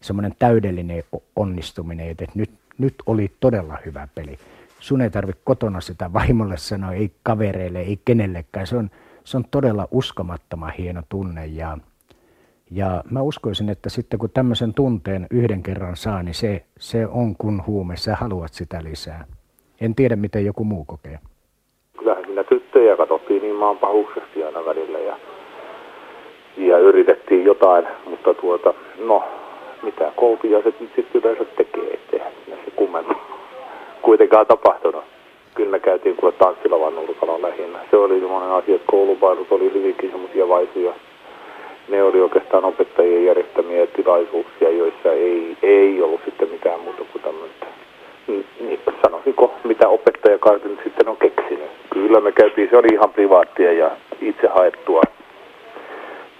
semmoinen täydellinen onnistuminen, että nyt, nyt oli todella hyvä peli. Sun ei tarvitse kotona sitä vaimolle sanoa, ei kavereille, ei kenellekään. Se on, se on todella uskomattoman hieno tunne ja, ja mä uskoisin, että sitten kun tämmöisen tunteen yhden kerran saa, niin se, se on kun huume, sä haluat sitä lisää. En tiedä, miten joku muu kokee. Kyllähän siinä tyttöjä katsottiin niin maan pahuksesti aina välillä ja, ja yritettiin jotain, mutta tuota, no mitä koulutiaiset nyt sitten yleensä tekee, ettei se kummemmin kuitenkaan tapahtunut. Kyllä me käytiin kuule tanssilavan nurkalla lähinnä. Se oli semmoinen asia, että koulupailut oli hyvinkin semmoisia vaisuja. Ne oli oikeastaan opettajien järjestämiä tilaisuuksia, joissa ei, ei ollut sitten mitään muuta kuin tämmöistä. Niin, sanoisinko, mitä opettaja nyt sitten on keksinyt. Kyllä me käytiin, se oli ihan privaattia ja itse haettua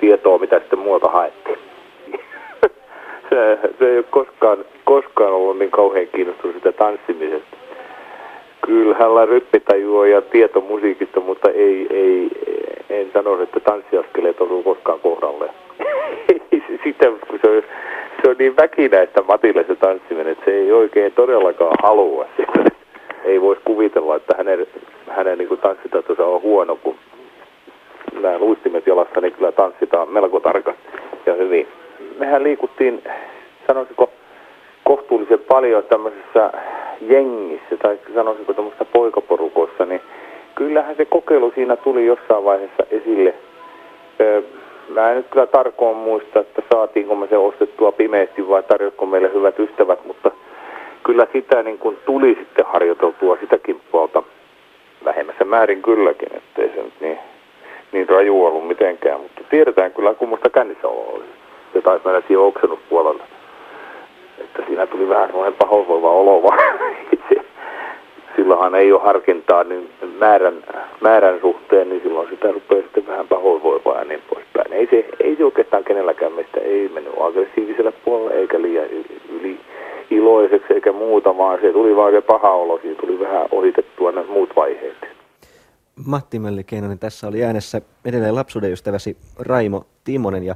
tietoa, mitä sitten muuta haettiin [LAUGHS] se, se ei ole koskaan, koskaan ollut niin kauhean kiinnostunut sitä tanssimisesta. Kyllähän ryppitajuo ja tieto musiikista, mutta ei, ei, en sano, että tanssiaskeleet on koskaan kohdalle. Kun se on, se on niin väkinäistä Matille se tanssiminen, että se ei oikein todellakaan halua sitä. Ei voisi kuvitella, että hänen, hänen niin tanssitaitonsa on huono, kun nämä luistimet jalassa, niin kyllä tanssitaan melko tarkasti ja hyvin mehän liikuttiin, sanoisiko, kohtuullisen paljon tämmöisessä jengissä tai sanoisiko tämmöisessä poikaporukossa, niin kyllähän se kokeilu siinä tuli jossain vaiheessa esille. mä en nyt kyllä tarkoin muista, että saatiinko me se ostettua pimeästi vai tarjotko meille hyvät ystävät, mutta kyllä sitä niin kuin tuli sitten harjoiteltua sitäkin puolta vähemmässä määrin kylläkin, ettei se nyt niin, niin raju ollut mitenkään, mutta tiedetään kyllä kummosta kännissä oli. Se taisi mennä siihen oksennuspuolelle. Että siinä tuli vähän semmoinen pahoinvoiva olo vaan [LAUGHS] silloinhan ei ole harkintaa niin määrän, määrän suhteen, niin silloin sitä rupeaa sitten vähän pahoinvoivaa ja niin poispäin. Ei se, ei se oikeastaan kenelläkään meistä ei mennyt aggressiiviselle puolelle eikä liian yli iloiseksi eikä muuta, vaan se tuli vaan se paha olo, siinä tuli vähän ohitettua nämä muut vaiheet. Matti Mellikeinonen tässä oli äänessä edelleen lapsuuden ystäväsi Raimo Timonen ja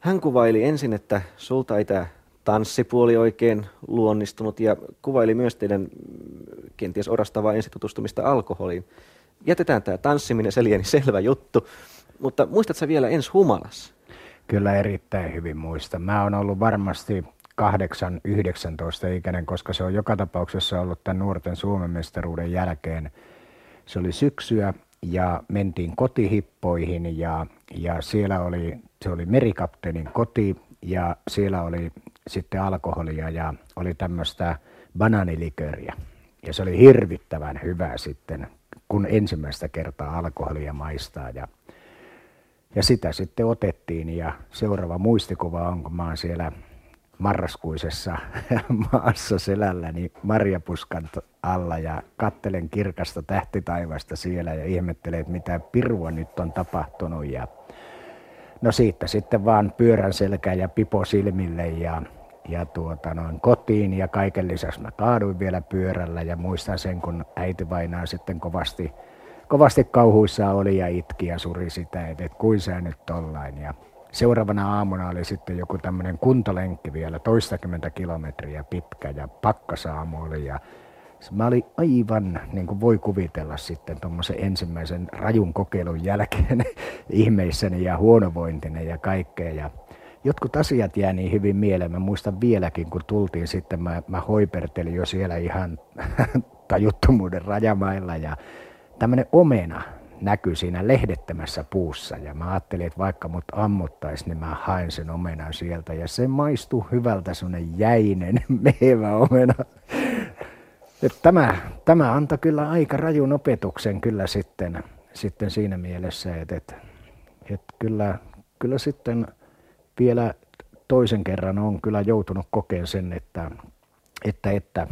hän kuvaili ensin, että sulta ei tämä tanssipuoli oikein luonnistunut ja kuvaili myös teidän kenties orastavaa ensitutustumista alkoholiin. Jätetään tämä tanssiminen, se lieni selvä juttu, mutta muistatko vielä ensi humalas? Kyllä erittäin hyvin muista. Mä oon ollut varmasti 8-19 ikäinen, koska se on joka tapauksessa ollut tämän nuorten Suomen mestaruuden jälkeen. Se oli syksyä ja mentiin kotihippoihin ja, ja siellä oli, se oli merikapteenin koti ja siellä oli sitten alkoholia ja oli tämmöistä bananiliköriä. Ja se oli hirvittävän hyvä sitten, kun ensimmäistä kertaa alkoholia maistaa. Ja, ja sitä sitten otettiin ja seuraava muistikuva on, kun mä oon siellä marraskuisessa [LAUGHS] maassa selälläni marjapuskan alla ja kattelen kirkasta tähtitaivasta siellä ja ihmettelen, että mitä pirua nyt on tapahtunut. Ja no siitä sitten vaan pyörän selkä ja pipo silmille ja, ja tuota noin kotiin ja kaiken lisäksi mä kaaduin vielä pyörällä ja muistan sen, kun äiti vainaa sitten kovasti, kovasti kauhuissa oli ja itki ja suri sitä, että, että kuin sä nyt tollain. Ja seuraavana aamuna oli sitten joku tämmöinen kuntalenkki vielä, toistakymmentä kilometriä pitkä ja pakkasaamu oli ja Mä olin aivan, niin kuin voi kuvitella sitten tuommoisen ensimmäisen rajun kokeilun jälkeen [LAUGHS] ihmeissäni ja huonovointinen ja kaikkea. Ja jotkut asiat jää niin hyvin mieleen. Mä muistan vieläkin, kun tultiin sitten, mä, mä hoipertelin jo siellä ihan [LAUGHS] tajuttomuuden rajamailla ja tämmöinen omena näkyi siinä lehdettömässä puussa ja mä ajattelin, että vaikka mut ammuttaisi, niin mä haen sen omenan sieltä ja se maistuu hyvältä semmoinen jäinen, [LAUGHS] mehevä omena. Että tämä, tämä antoi kyllä aika rajun opetuksen kyllä sitten, sitten siinä mielessä, että, että, että kyllä, kyllä sitten vielä toisen kerran on kyllä joutunut kokeen sen, että, että, että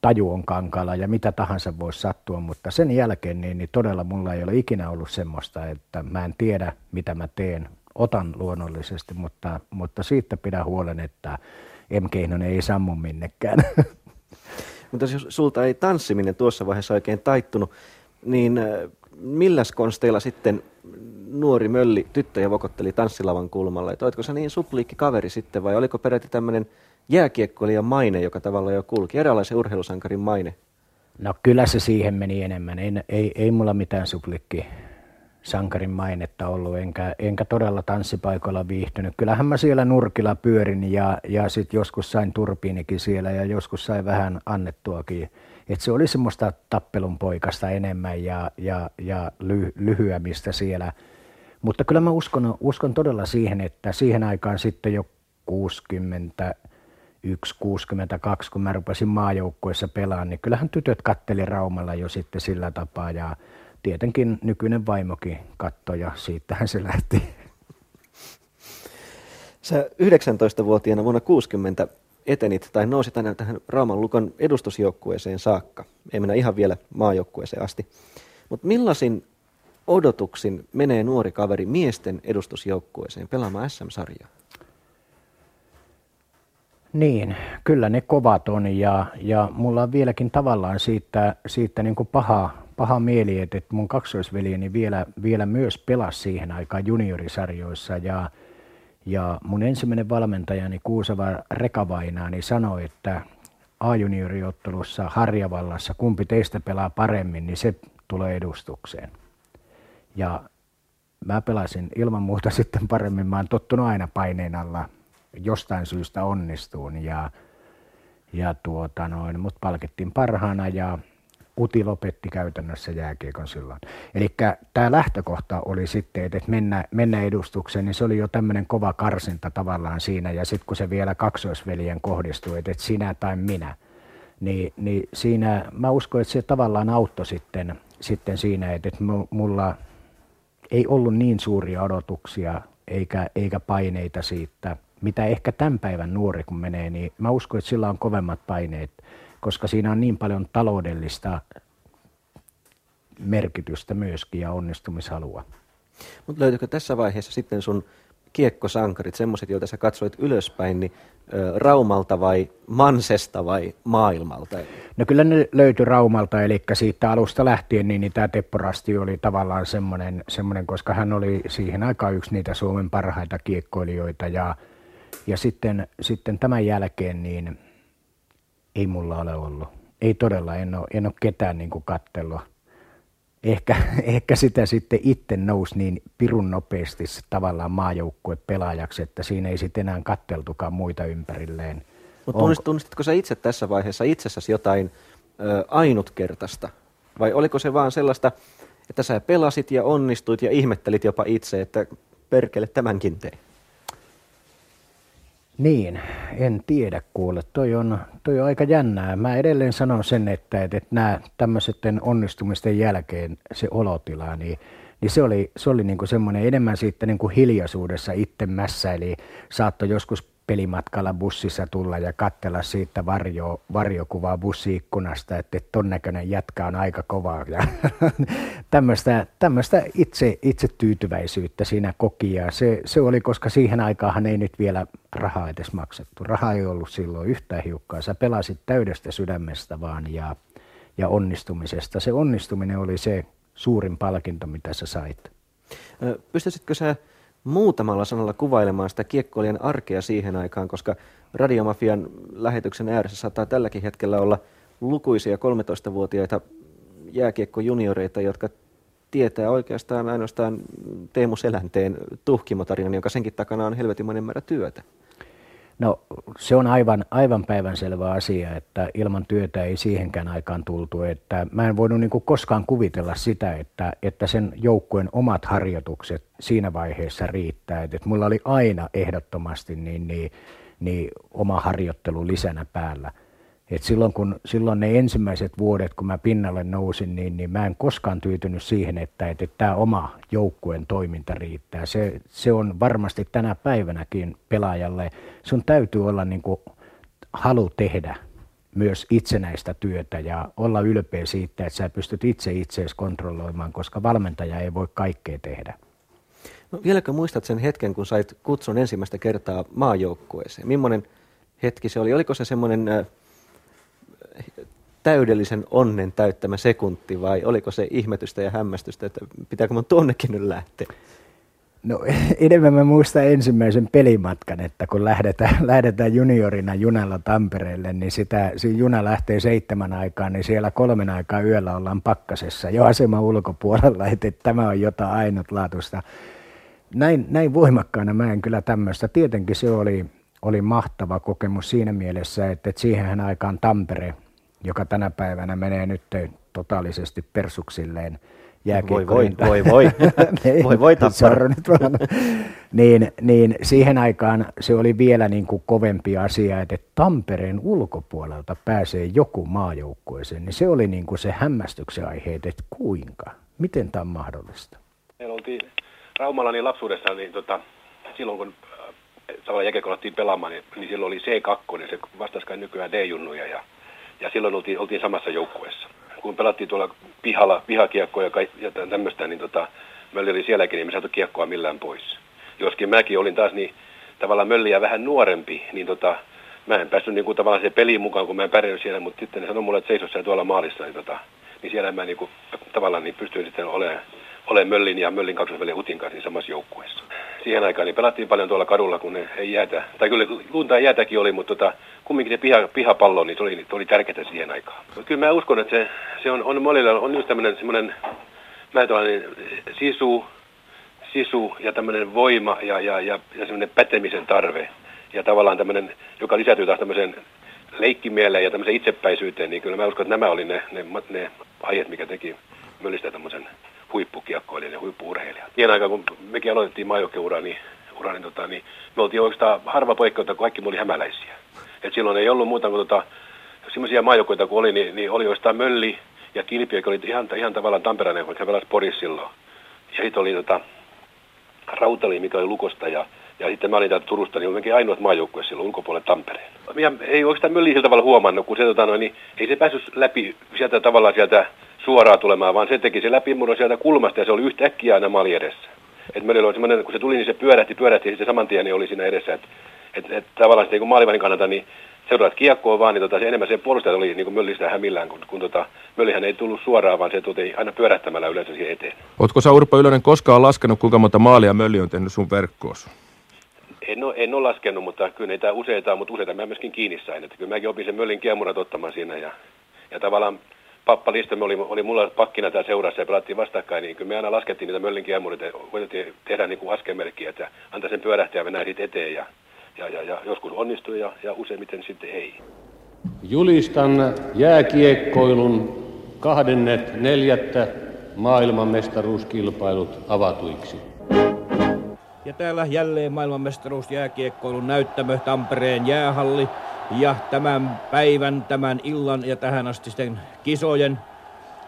taju on kankaalla ja mitä tahansa voisi sattua, mutta sen jälkeen niin, niin todella mulla ei ole ikinä ollut semmoista, että mä en tiedä mitä mä teen. Otan luonnollisesti, mutta, mutta siitä pidän huolen, että M. Ei sammu minnekään. [LAUGHS] Mutta jos sulta ei tanssiminen tuossa vaiheessa oikein taittunut, niin äh, milläs konsteilla sitten nuori mölli tyttöjä vokotteli tanssilavan kulmalla? Että oletko se niin supliikki kaveri sitten vai oliko peräti tämmöinen jääkiekkoilijan maine, joka tavallaan jo kulki, eräänlaisen urheilusankarin maine? No kyllä se siihen meni enemmän. Ei, ei, ei mulla mitään suplikki sankarin mainetta ollut, enkä, enkä todella tanssipaikoilla viihtynyt. Kyllähän mä siellä nurkilla pyörin ja, ja sitten joskus sain turpiinikin siellä ja joskus sain vähän annettuakin. Et se oli semmoista tappelun poikasta enemmän ja, ja, ja ly, lyhyämistä siellä. Mutta kyllä mä uskon, uskon todella siihen, että siihen aikaan sitten jo 60, 62, kun mä rupesin maajoukkoissa pelaamaan, niin kyllähän tytöt katteli Raumalla jo sitten sillä tapaa ja tietenkin nykyinen vaimokin katsoi ja siitähän se lähti. Sä 19-vuotiaana vuonna 60 etenit tai nousit aina tähän Rauman Lukon edustusjoukkueeseen saakka. Ei mennä ihan vielä maajoukkueeseen asti. Mutta millaisin odotuksin menee nuori kaveri miesten edustusjoukkueeseen pelaamaan SM-sarjaa? Niin, kyllä ne kovat on ja, ja mulla on vieläkin tavallaan siitä, siitä niin kuin paha, paha mieli, että mun kaksoisveljeni vielä, vielä myös pelasi siihen aikaan juniorisarjoissa ja, ja mun ensimmäinen valmentajani Kuusava Rekavainaani sanoi, että A-junioriottelussa Harjavallassa kumpi teistä pelaa paremmin, niin se tulee edustukseen. Ja mä pelasin ilman muuta [LAUGHS] sitten paremmin. Mä oon tottunut aina paineen alla jostain syystä onnistuun ja, ja tuota noin, mut palkittiin parhaana ja Uti lopetti käytännössä jääkiekon silloin. Eli tämä lähtökohta oli sitten, että mennä, mennä edustukseen, niin se oli jo tämmöinen kova karsinta tavallaan siinä. Ja sitten kun se vielä kaksoisveljen kohdistui, että sinä tai minä, niin, niin siinä mä uskon, että se tavallaan auttoi sitten, sitten siinä, että, että mulla ei ollut niin suuria odotuksia eikä, eikä paineita siitä, mitä ehkä tämän päivän nuori kun menee, niin mä uskon, että sillä on kovemmat paineet, koska siinä on niin paljon taloudellista merkitystä myöskin ja onnistumishalua. Mutta löytyykö tässä vaiheessa sitten sun kiekkosankarit, semmoiset, joita sä katsoit ylöspäin, niin Raumalta vai Mansesta vai maailmalta? No kyllä ne löytyi Raumalta, eli siitä alusta lähtien niin, niin tämä Teppo Rasti oli tavallaan semmoinen, semmoinen, koska hän oli siihen aikaan yksi niitä Suomen parhaita kiekkoilijoita ja, ja sitten, sitten tämän jälkeen niin ei mulla ole ollut. Ei todella, en ole, en ole ketään niin kattelua ehkä, [LAUGHS] ehkä sitä sitten itse nousi niin pirun nopeasti tavallaan maajoukkue pelaajaksi, että siinä ei sitten enää katteltukaan muita ympärilleen. Mutta Onko... tunnistitko sä itse tässä vaiheessa itsessäsi jotain ö, ainutkertaista? Vai oliko se vaan sellaista, että sä pelasit ja onnistuit ja ihmettelit jopa itse, että perkele tämänkin tein? Niin, en tiedä kuule. Toi on, toi on aika jännää. Mä edelleen sanon sen, että, että, nämä tämmöiset onnistumisten jälkeen se olotila, niin, niin se oli, se oli niin kuin semmoinen enemmän siitä niin kuin hiljaisuudessa itsemässä, eli saattoi joskus pelimatkalla bussissa tulla ja katsella siitä varjo, varjokuvaa bussiikkunasta, että ton näköinen jätkä on aika kova. Ja [LAUGHS] tämmöistä, tämmöistä itse, itse tyytyväisyyttä siinä koki ja se, se oli, koska siihen aikaan ei nyt vielä rahaa edes maksettu. Raha ei ollut silloin yhtään hiukkaa. Sä pelasit täydestä sydämestä vaan ja, ja onnistumisesta. Se onnistuminen oli se suurin palkinto, mitä sä sait. Pystyisitkö sä muutamalla sanalla kuvailemaan sitä kiekkoilijan arkea siihen aikaan, koska Radiomafian lähetyksen ääressä saattaa tälläkin hetkellä olla lukuisia 13-vuotiaita jääkiekkojunioreita, jotka tietää oikeastaan ainoastaan Teemu Selänteen tuhkimotarinan, jonka senkin takana on helvetimoinen määrä työtä. No se on aivan, aivan päivänselvä asia, että ilman työtä ei siihenkään aikaan tultu. Että mä en voinut niin koskaan kuvitella sitä, että, että sen joukkueen omat harjoitukset siinä vaiheessa riittää. Että, mulla oli aina ehdottomasti niin, niin, niin oma harjoittelu lisänä päällä – et silloin, kun, silloin ne ensimmäiset vuodet, kun mä pinnalle nousin, niin, niin mä en koskaan tyytynyt siihen, että, että, tämä oma joukkueen toiminta riittää. Se, se on varmasti tänä päivänäkin pelaajalle, sun täytyy olla niin kuin halu tehdä myös itsenäistä työtä ja olla ylpeä siitä, että sä pystyt itse itseesi kontrolloimaan, koska valmentaja ei voi kaikkea tehdä. No, vieläkö muistat sen hetken, kun sait kutsun ensimmäistä kertaa maajoukkueeseen? Millainen hetki se oli? Oliko se semmoinen äh, täydellisen onnen täyttämä sekunti vai oliko se ihmetystä ja hämmästystä, että pitääkö mun tuonnekin nyt lähteä? No [LAUGHS] enemmän mä muistan ensimmäisen pelimatkan, että kun lähdetään, [LAUGHS] lähdetään juniorina junalla Tampereelle, niin sitä, se juna lähtee seitsemän aikaan, niin siellä kolmen aikaa yöllä ollaan pakkasessa jo asema ulkopuolella, [LAUGHS] että tämä on jotain ainutlaatuista. Näin, näin voimakkaana mä en kyllä tämmöistä. Tietenkin se oli, oli mahtava kokemus siinä mielessä, että, että siihen aikaan Tampere – joka tänä päivänä menee nyt totaalisesti persuksilleen voi voi, voi voi, [LAUGHS] niin, voi voi nyt vaan. niin, niin siihen aikaan se oli vielä niin kuin kovempi asia, että Tampereen ulkopuolelta pääsee joku maajoukkueeseen, niin se oli niin kuin se hämmästyksen aihe, että kuinka, miten tämä on mahdollista. Meillä oltiin Raumalla niin lapsuudessa, niin tota, silloin kun äh, tavallaan jääkiekko pelaamaan, niin, niin silloin oli C2, niin se vastasi nykyään D-junnuja ja ja silloin oltiin, oltiin samassa joukkueessa. Kun pelattiin tuolla pihalla, pihakiekkoja ja tämmöistä, niin tota, Mölli oli sielläkin, niin me saatu kiekkoa millään pois. Joskin mäkin olin taas niin tavallaan Mölliä vähän nuorempi, niin tota, mä en päässyt niin kuin tavallaan se peliin mukaan, kun mä en pärjännyt siellä, mutta sitten ne sanoi mulle, että seiso tuolla maalissa, niin, tota, niin siellä mä niin kuin, tavallaan niin pystyin sitten olemaan ole Möllin ja Möllin kaksosveljen Utin kanssa samassa joukkueessa. Siihen aikaan niin pelattiin paljon tuolla kadulla, kun ne ei jäätä, tai kyllä lunta jäätäkin oli, mutta tota, kumminkin se piha, pihapallo niin oli, oli tärkeää siihen aikaan. Mutta kyllä mä uskon, että se, se on, on monilla on just tämmöinen semmoinen, mä tällainen sisu, sisu ja tämmöinen voima ja, ja, ja, ja semmoinen pätemisen tarve. Ja tavallaan tämmöinen, joka lisätyy taas tämmöiseen leikkimieleen ja tämmöiseen itsepäisyyteen, niin kyllä mä uskon, että nämä oli ne, ne, ne aiheet, mikä teki Möllistä tämmöisen huippukiekkoilijan ja huippuurheilijan. Siihen aikaan, kun mekin aloitettiin maajoukkeura, niin, ura, niin, tota, niin me oltiin oikeastaan harva poikkeus, kun kaikki me oli hämäläisiä. Et silloin ei ollut muuta kuin tota, semmoisia maajoukkoita kuin oli, niin, niin oli joistain Mölli ja Kilpi, joka oli ihan, ihan tavallaan Tampereen, kun he pelasivat Porissa silloin. Ja sitten oli tota, Rautali, mikä oli Lukosta ja ja sitten mä olin täältä Turusta, niin olinkin ainoat maajoukkue silloin ulkopuolelle Tampereen. Ja ei oikeastaan Mölli sillä tavalla huomannut, kun se, tota, noin, niin ei se päässyt läpi sieltä tavallaan sieltä suoraan tulemaan, vaan se teki se läpimurron sieltä kulmasta ja se oli yhtäkkiä aina maali edessä. Et Möllillä oli semmoinen, kun se tuli, niin se pyörähti, pyörähti ja sitten saman tien niin oli siinä edessä. Että et, et, tavallaan sitten kun maalivahdin kannalta, niin seuraat kiekkoa vaan, niin tota, se enemmän se puolustaja oli niin Möllistä hämillään, kun, kun tota, Möllihän ei tullut suoraan, vaan se tuli aina pyörähtämällä yleensä siihen eteen. Oletko sä Urpo Ylönen koskaan laskenut, kuinka monta maalia Mölli on tehnyt sun verkkoos? En ole, en ole laskenut, mutta kyllä niitä useita, mutta useita mä myöskin kiinni sain. Että kyllä mäkin opin sen Möllin kiemurat ottamaan siinä ja, ja tavallaan Pappa Listomme oli, oli mulla pakkina täällä seurassa ja pelattiin vastakkain, niin kyllä me aina laskettiin niitä möllin kiemurit ja koitettiin tehdä niin kuin askelmerkkiä, että antaa sen pyörähtiä ja mennään siitä eteen ja, ja, ja, ja joskus onnistui ja, ja useimmiten sitten ei. Julistan jääkiekkoilun kahdennet neljättä maailmanmestaruuskilpailut avatuiksi. Ja täällä jälleen maailmanmestaruus jääkiekkoilun näyttämö Tampereen jäähalli. Ja tämän päivän, tämän illan ja tähän asti sitten kisojen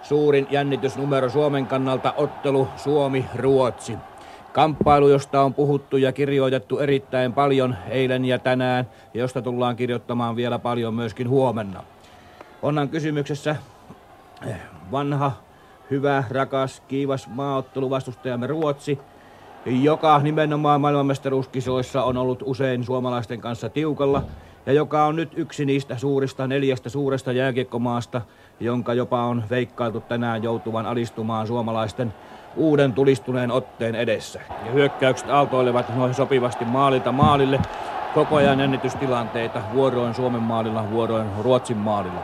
suurin jännitysnumero Suomen kannalta ottelu Suomi-Ruotsi. Kamppailu, josta on puhuttu ja kirjoitettu erittäin paljon eilen ja tänään, ja josta tullaan kirjoittamaan vielä paljon myöskin huomenna. Onnan kysymyksessä eh, vanha, hyvä, rakas, kiivas maaottelu vastustajamme Ruotsi, joka nimenomaan maailmanmestaruuskisoissa on ollut usein suomalaisten kanssa tiukalla ja joka on nyt yksi niistä suurista neljästä suuresta jääkiekkomaasta, jonka jopa on veikkailtu tänään joutuvan alistumaan suomalaisten uuden tulistuneen otteen edessä. Ja hyökkäykset aaltoilevat noin sopivasti maalilta maalille, koko ajan jännitystilanteita, vuoroin Suomen maalilla, vuoroin Ruotsin maalilla.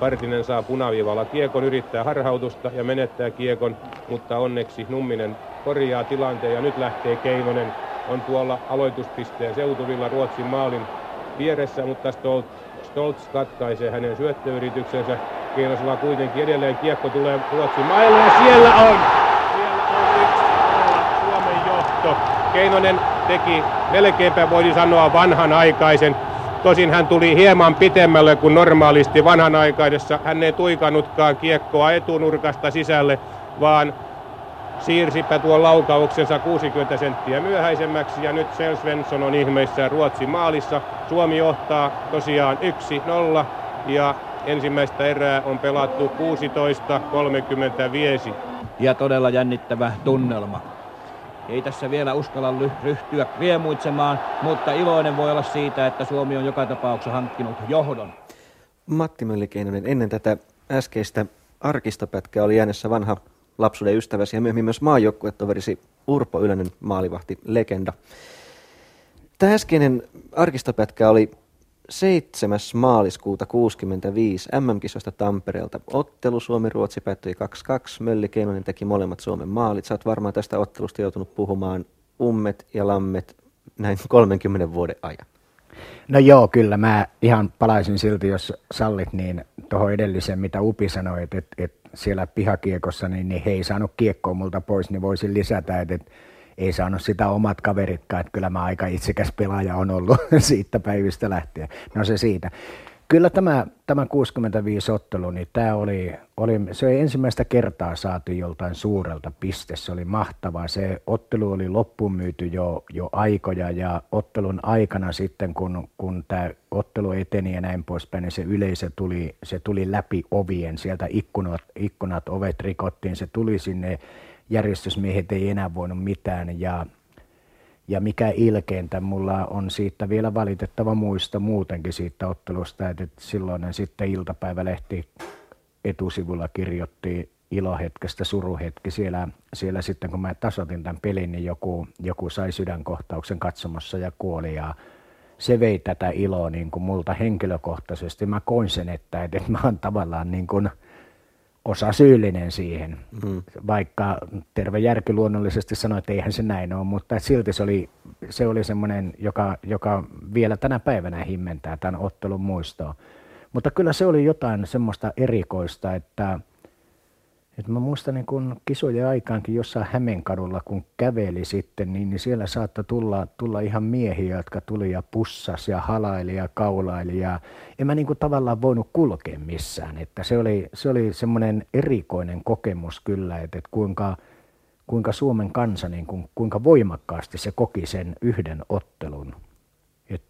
Partinen saa punaviivalla kiekon, yrittää harhautusta ja menettää kiekon, mutta onneksi Numminen korjaa tilanteen ja nyt lähtee Keinonen. On tuolla aloituspisteen seutuvilla Ruotsin maalin vieressä, mutta Stoltz, Stoltz katkaisee hänen syöttöyrityksensä. Keinosella kuitenkin edelleen kiekko tulee Ruotsin maille ja siellä on! Siellä on yksi Suomen johto. Keinonen teki melkeinpä voisi sanoa vanhanaikaisen. Tosin hän tuli hieman pitemmälle kuin normaalisti vanhanaikaisessa. Hän ei tuikannutkaan kiekkoa etunurkasta sisälle, vaan siirsipä tuon laukauksensa 60 senttiä myöhäisemmäksi ja nyt Sel Svensson on ihmeissään Ruotsin maalissa. Suomi johtaa tosiaan 1-0 ja ensimmäistä erää on pelattu 16-35. Ja todella jännittävä tunnelma. Ei tässä vielä uskalla ryhtyä riemuitsemaan, mutta iloinen voi olla siitä, että Suomi on joka tapauksessa hankkinut johdon. Matti Möllikeinonen, ennen tätä äskeistä arkistopätkää oli äänessä vanha lapsuuden ystäväsi ja myöhemmin myös maajoukkuetoverisi Urpo Ylönen maalivahti legenda. Tämä äskeinen arkistopätkä oli 7. maaliskuuta 65 MM-kisoista Tampereelta. Ottelu Suomi-Ruotsi päättyi 2-2. Mölli Keinonen teki molemmat Suomen maalit. Sä oot varmaan tästä ottelusta joutunut puhumaan ummet ja lammet näin 30 vuoden ajan. No joo, kyllä. Mä ihan palaisin silti, jos sallit, niin tuohon edelliseen, mitä Upi sanoi, että, että, että siellä pihakiekossa, niin, niin he ei saanut kiekkoa multa pois, niin voisin lisätä, että, että ei saanut sitä omat kaveritkaan, että kyllä mä aika itsekäs pelaaja on ollut [LAUGHS] siitä päivistä lähtien. No se siitä. Kyllä tämä, tämä 65 ottelu, niin tämä oli, oli, se oli ensimmäistä kertaa saatu joltain suurelta piste. Se oli mahtavaa. Se ottelu oli loppuun myyty jo, jo aikoja ja ottelun aikana sitten, kun, kun tämä ottelu eteni ja näin poispäin, niin se yleisö tuli, se tuli läpi ovien. Sieltä ikkunat, ikkunat ovet rikottiin, se tuli sinne järjestysmiehet ei enää voinut mitään ja, ja mikä ilkeintä, mulla on siitä vielä valitettava muista muutenkin siitä ottelusta, että silloin sitten iltapäivälehti etusivulla kirjoitti ilohetkestä suruhetki. Siellä, siellä sitten kun mä tasotin tämän pelin, niin joku, joku sai sydänkohtauksen katsomossa ja kuoli ja se vei tätä iloa niin kuin multa henkilökohtaisesti. Mä koin sen, että, että mä oon tavallaan niin kuin, osa syyllinen siihen, mm. vaikka terve järki luonnollisesti sanoi, että eihän se näin ole, mutta silti se oli, se oli semmoinen, joka, joka vielä tänä päivänä himmentää tämän ottelun muistoa. Mutta kyllä se oli jotain semmoista erikoista, että et mä muistan niin kun kisojen aikaankin jossain Hämeenkadulla, kun käveli sitten, niin, niin siellä saattoi tulla, tulla ihan miehiä, jotka tuli ja pussas ja halaili ja kaulaili. Ja en mä niin tavallaan voinut kulkea missään. Että se oli, se oli semmoinen erikoinen kokemus kyllä, että, että kuinka, kuinka Suomen kansa, niin kuin, kuinka voimakkaasti se koki sen yhden ottelun. Et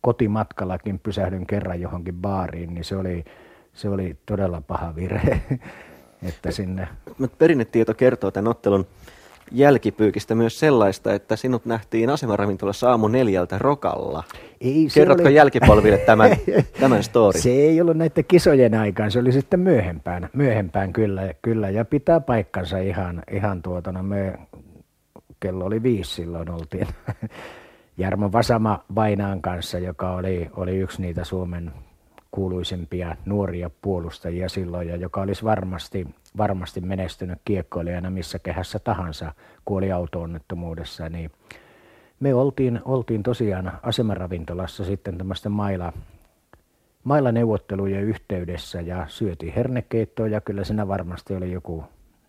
kotimatkallakin pysähdyn kerran johonkin baariin, niin se oli, se oli todella paha virhe. [LAUGHS] että sinne... Perinnetieto kertoo tämän ottelun jälkipyykistä myös sellaista, että sinut nähtiin asemaravintolassa aamu neljältä rokalla. Ei, se Kerrotko oli... jälkipolville tämän, [LAUGHS] tämän story? Se ei ollut näiden kisojen aikaan, se oli sitten myöhempään, myöhempään kyllä, kyllä ja pitää paikkansa ihan, ihan tuota, no me, kello oli viisi silloin oltiin [LAUGHS] Jarmo Vasama Vainaan kanssa, joka oli, oli yksi niitä Suomen kuuluisimpia nuoria puolustajia silloin ja joka olisi varmasti, varmasti menestynyt kiekkoilijana missä kehässä tahansa kuoli auto-onnettomuudessa, niin me oltiin, oltiin tosiaan asemaravintolassa sitten tämmöisten maila, mailaneuvottelujen yhteydessä ja syötiin hernekeittoa ja kyllä siinä varmasti oli joku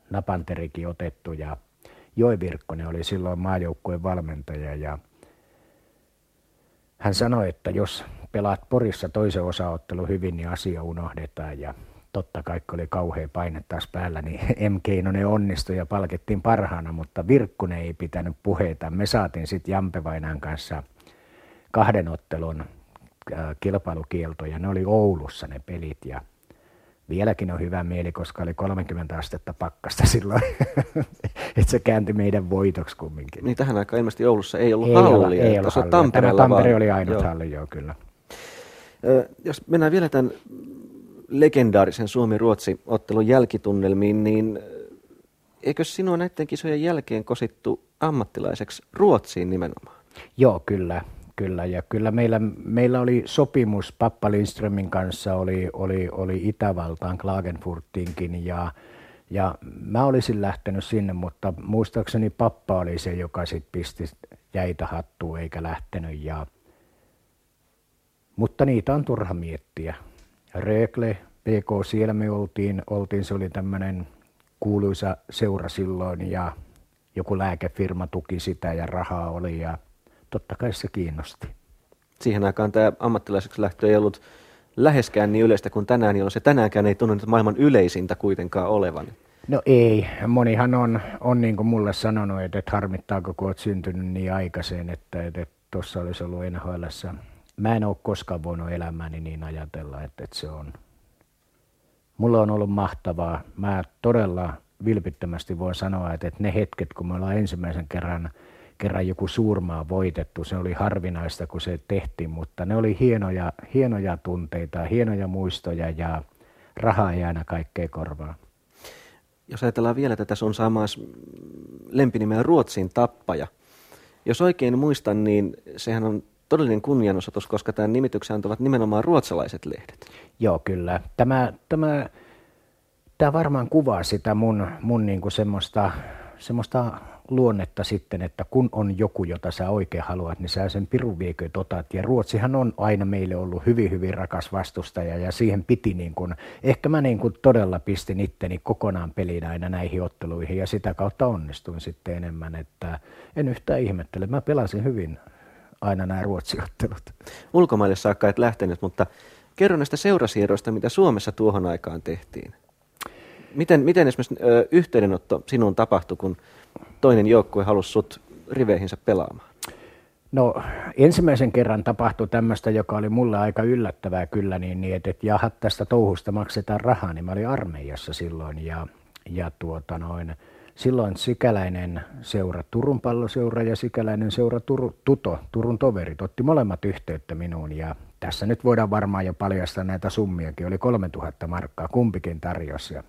napanterikin otettu ja Joi Virkkonen oli silloin maajoukkueen valmentaja ja hän sanoi, että jos pelaat Porissa toisen osaottelu hyvin, niin asia unohdetaan ja totta kai oli kauhea paine taas päällä, niin [LAUGHS] M. Keinonen onnistui ja palkittiin parhaana, mutta Virkkunen ei pitänyt puheita. Me saatiin sitten Jampe Vainaan kanssa kahden ottelun äh, kilpailukielto ja ne oli Oulussa ne pelit ja vieläkin on hyvä mieli, koska oli 30 astetta pakkasta [LAUGHS] silloin, että se kääntyi meidän voitoksi kumminkin. Niin tähän aikaan ilmeisesti Oulussa ei ollut ei hallia, ei ollut hallia. Tampereella Tämä Tampere vaan. oli ainut joo. halli, joo kyllä. Jos mennään vielä tämän legendaarisen Suomi-Ruotsi-ottelun jälkitunnelmiin, niin eikö sinua näiden kisojen jälkeen kosittu ammattilaiseksi Ruotsiin nimenomaan? Joo, kyllä. Kyllä, ja kyllä meillä, meillä oli sopimus Pappa Lindströmin kanssa, oli, oli, oli Itävaltaan, Klagenfurtinkin, ja, ja mä olisin lähtenyt sinne, mutta muistaakseni Pappa oli se, joka sitten pisti jäitä hattuun eikä lähtenyt, ja, mutta niitä on turha miettiä. Rögle, PK, siellä me oltiin, oltiin se oli tämmöinen kuuluisa seura silloin, ja joku lääkefirma tuki sitä, ja rahaa oli, ja totta kai se kiinnosti. Siihen aikaan tämä ammattilaiseksi lähtö ei ollut läheskään niin yleistä kuin tänään, jolloin se tänäänkään ei tunnu maailman yleisintä kuitenkaan olevan. No ei. Monihan on, on niin kuin mulle sanonut, että, että harmittaako kun olet syntynyt niin aikaiseen, että tuossa olisi ollut nhl Mä en ole koskaan voinut elämäni niin ajatella, että, että se on. Mulla on ollut mahtavaa. Mä todella vilpittömästi voin sanoa, että, että ne hetket, kun me ollaan ensimmäisen kerran – kerran joku suurmaa voitettu. Se oli harvinaista, kun se tehtiin, mutta ne oli hienoja, hienoja tunteita, hienoja muistoja ja rahaa ei aina kaikkea korvaa. Jos ajatellaan vielä tätä sun saamaas lempinimeä Ruotsin tappaja. Jos oikein muistan, niin sehän on todellinen kunnianosoitus, koska tämän nimityksen antavat nimenomaan ruotsalaiset lehdet. Joo, kyllä. Tämä, tämä, tämä varmaan kuvaa sitä mun, mun niinku semmoista, semmoista luonnetta sitten, että kun on joku, jota sä oikein haluat, niin sä sen pirun vieköt otat. Ja Ruotsihan on aina meille ollut hyvin, hyvin rakas vastustaja ja siihen piti niin kuin, ehkä mä niin kuin todella pistin itteni kokonaan peliin aina näihin otteluihin ja sitä kautta onnistuin sitten enemmän, että en yhtään ihmettele. Mä pelasin hyvin aina nämä ruotsiottelut. Ulkomaille saakka et lähtenyt, mutta kerro näistä seurasieroista, mitä Suomessa tuohon aikaan tehtiin. Miten, miten esimerkiksi ö, yhteydenotto sinun tapahtui, kun toinen joukkue halusi sut riveihinsä pelaamaan? No ensimmäisen kerran tapahtui tämmöistä, joka oli mulle aika yllättävää kyllä, niin, niin että, että jaha, tästä touhusta maksetaan rahaa, niin mä olin armeijassa silloin ja, ja tuota noin, silloin sikäläinen seura, Turun palloseura ja sikäläinen seura Tur, Tuto, Turun toverit, otti molemmat yhteyttä minuun ja tässä nyt voidaan varmaan jo paljastaa näitä summiakin, oli 3000 markkaa, kumpikin tarjosi ja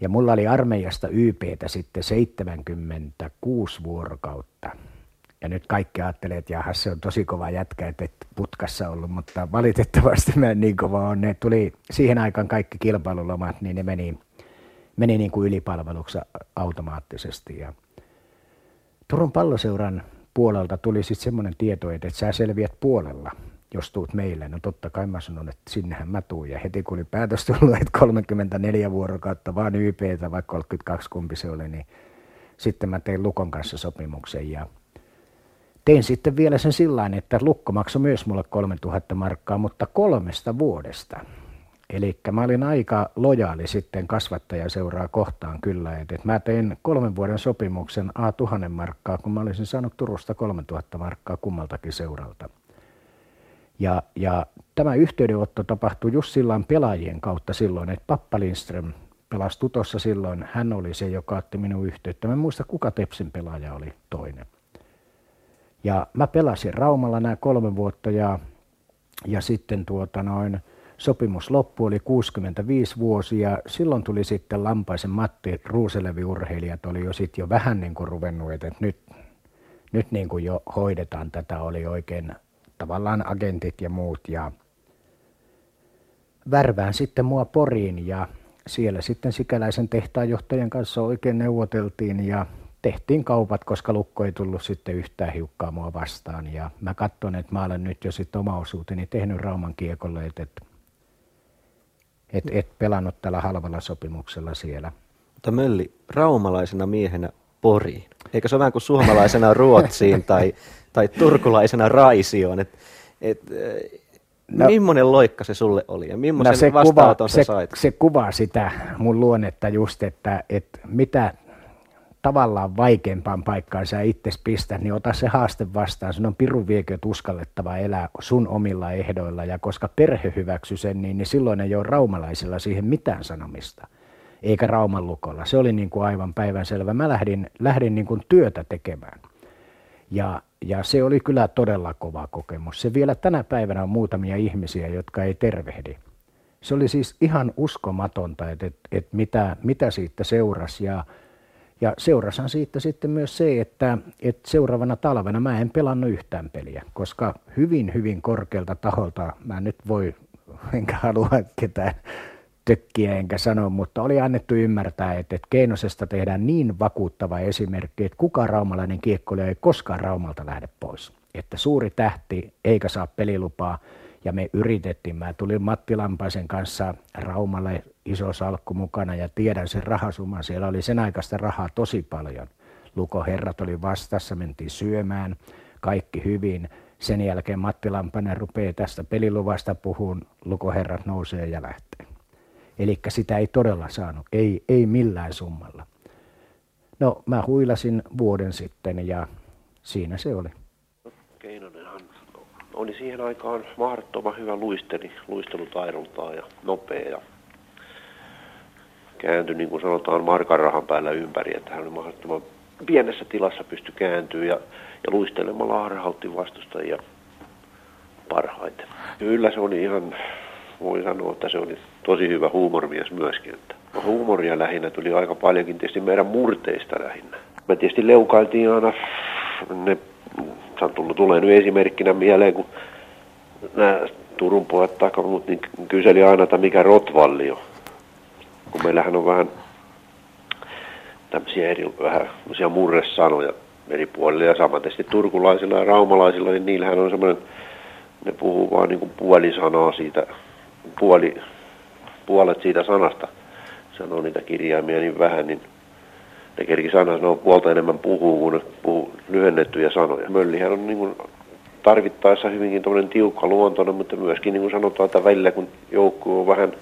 ja mulla oli armeijasta YPtä sitten 76 vuorokautta. Ja nyt kaikki ajattelee, että jaha, se on tosi kova jätkä, että et putkassa ollut, mutta valitettavasti mä en niin kova on. Ne tuli siihen aikaan kaikki kilpailulomat, niin ne meni, meni niin kuin ylipalveluksi automaattisesti. Ja Turun palloseuran puolelta tuli sitten semmoinen tieto, että sä selviät puolella. jos tuut meille. No totta kai mä sanon, että sinnehän mä tuun. Ja heti kun oli päätös tullut, että 34 vuorokautta vaan YPtä, vaikka 32 kumpi se oli, niin sitten mä tein Lukon kanssa sopimuksen ja tein sitten vielä sen sillä että Lukko maksoi myös mulle 3000 markkaa, mutta kolmesta vuodesta. Eli mä olin aika lojaali sitten kasvattajaseuraa kohtaan kyllä, että mä tein kolmen vuoden sopimuksen A tuhannen markkaa, kun mä olisin saanut Turusta 3000 markkaa kummaltakin seuralta. Ja, ja tämä yhteydenotto tapahtui just silloin pelaajien kautta silloin, että Pappa Lindström pelasi tuossa silloin. Hän oli se, joka otti minun yhteyttä. Mä en muista, kuka Tepsin pelaaja oli toinen. Ja mä pelasin Raumalla nämä kolme vuotta ja, ja sitten tuota noin, sopimus loppu oli 65 vuosia. Silloin tuli sitten Lampaisen Matti Ruuselevi-urheilijat oli jo sitten jo vähän niin kuin ruvennut, että nyt, nyt niin kuin jo hoidetaan tätä, oli oikein tavallaan agentit ja muut ja värvään sitten mua Poriin ja siellä sitten sikäläisen tehtaanjohtajan kanssa oikein neuvoteltiin ja tehtiin kaupat, koska lukko ei tullut sitten yhtään hiukkaa mua vastaan. Ja mä katson, että mä olen nyt jo sitten oma osuuteni tehnyt Rauman kiekolle, että et, et, pelannut tällä halvalla sopimuksella siellä. Mutta Mölli, raumalaisena miehenä Poriin. Eikö se ole vähän kuin suomalaisena [LAUGHS] Ruotsiin tai, tai turkulaisena Raisioon? Et, et, No, Millainen loikka se sulle oli ja millaisen no se vastaanoton kuva, se, sait? Se kuvaa sitä mun luonnetta just, että, että mitä tavallaan vaikeampaan paikkaan sä itse pistät, niin ota se haaste vastaan. Sun on pirun vieköt uskallettava elää sun omilla ehdoilla ja koska perhe hyväksy sen, niin, niin silloin ei ole raumalaisilla siihen mitään sanomista. Eikä Rauman lukolla. Se oli niin kuin aivan päivänselvä. Mä lähdin, lähdin niin kuin työtä tekemään. Ja, ja se oli kyllä todella kova kokemus. Se vielä tänä päivänä on muutamia ihmisiä, jotka ei tervehdi. Se oli siis ihan uskomatonta, että, että, että mitä, mitä siitä seurasi. Ja, ja seurasan siitä sitten myös se, että, että seuraavana talvena mä en pelannut yhtään peliä, koska hyvin, hyvin korkealta taholta, mä nyt voi, [LAUGHS] enkä halua ketään tökkiä enkä sano, mutta oli annettu ymmärtää, että, että Keinosesta tehdään niin vakuuttava esimerkki, että kuka raumalainen kiekkoilija ei koskaan Raumalta lähde pois. Että suuri tähti eikä saa pelilupaa ja me yritettiin. Mä tulin Matti Lampaisen kanssa Raumalle iso salkku mukana ja tiedän sen rahasumman. Siellä oli sen aikaista rahaa tosi paljon. Lukoherrat oli vastassa, mentiin syömään, kaikki hyvin. Sen jälkeen Matti Lampainen rupeaa tästä peliluvasta puhuun, lukoherrat nousee ja lähtee. Eli sitä ei todella saanut, ei, ei millään summalla. No mä huilasin vuoden sitten ja siinä se oli. Keinonenhan oli siihen aikaan mahdottoman hyvä luisteli, luistelutaidoltaan ja nopea ja kääntyi niin kuin sanotaan markarahan päällä ympäri, että hän oli mahdottoman pienessä tilassa pysty kääntyä ja, ja luistelemalla harhautti vastustajia parhaiten. Kyllä se oli ihan voi sanoa, että se oli tosi hyvä huumormies myöskin. Että huumoria lähinnä tuli aika paljonkin tietysti meidän murteista lähinnä. Me tietysti leukailtiin aina, ne tullut, tulee nyt esimerkkinä mieleen, kun nämä Turun pojat takamut, niin kyseli aina, että mikä Rotvalli on. Kun meillähän on vähän tämmöisiä eri, vähän murresanoja eri puolilla ja samaten turkulaisilla ja raumalaisilla, niin niillähän on semmoinen, ne puhuu vaan niin kuin puolisanaa siitä puoli, puolet siitä sanasta sanoo niitä kirjaimia niin vähän, niin ne kerki sanoo puolta enemmän puhuu kuin puhuu lyhennettyjä sanoja. Möllihän on niin kuin tarvittaessa hyvinkin tiukka luontoinen, mutta myöskin niin kuin sanotaan, että välillä kun joukko on vähän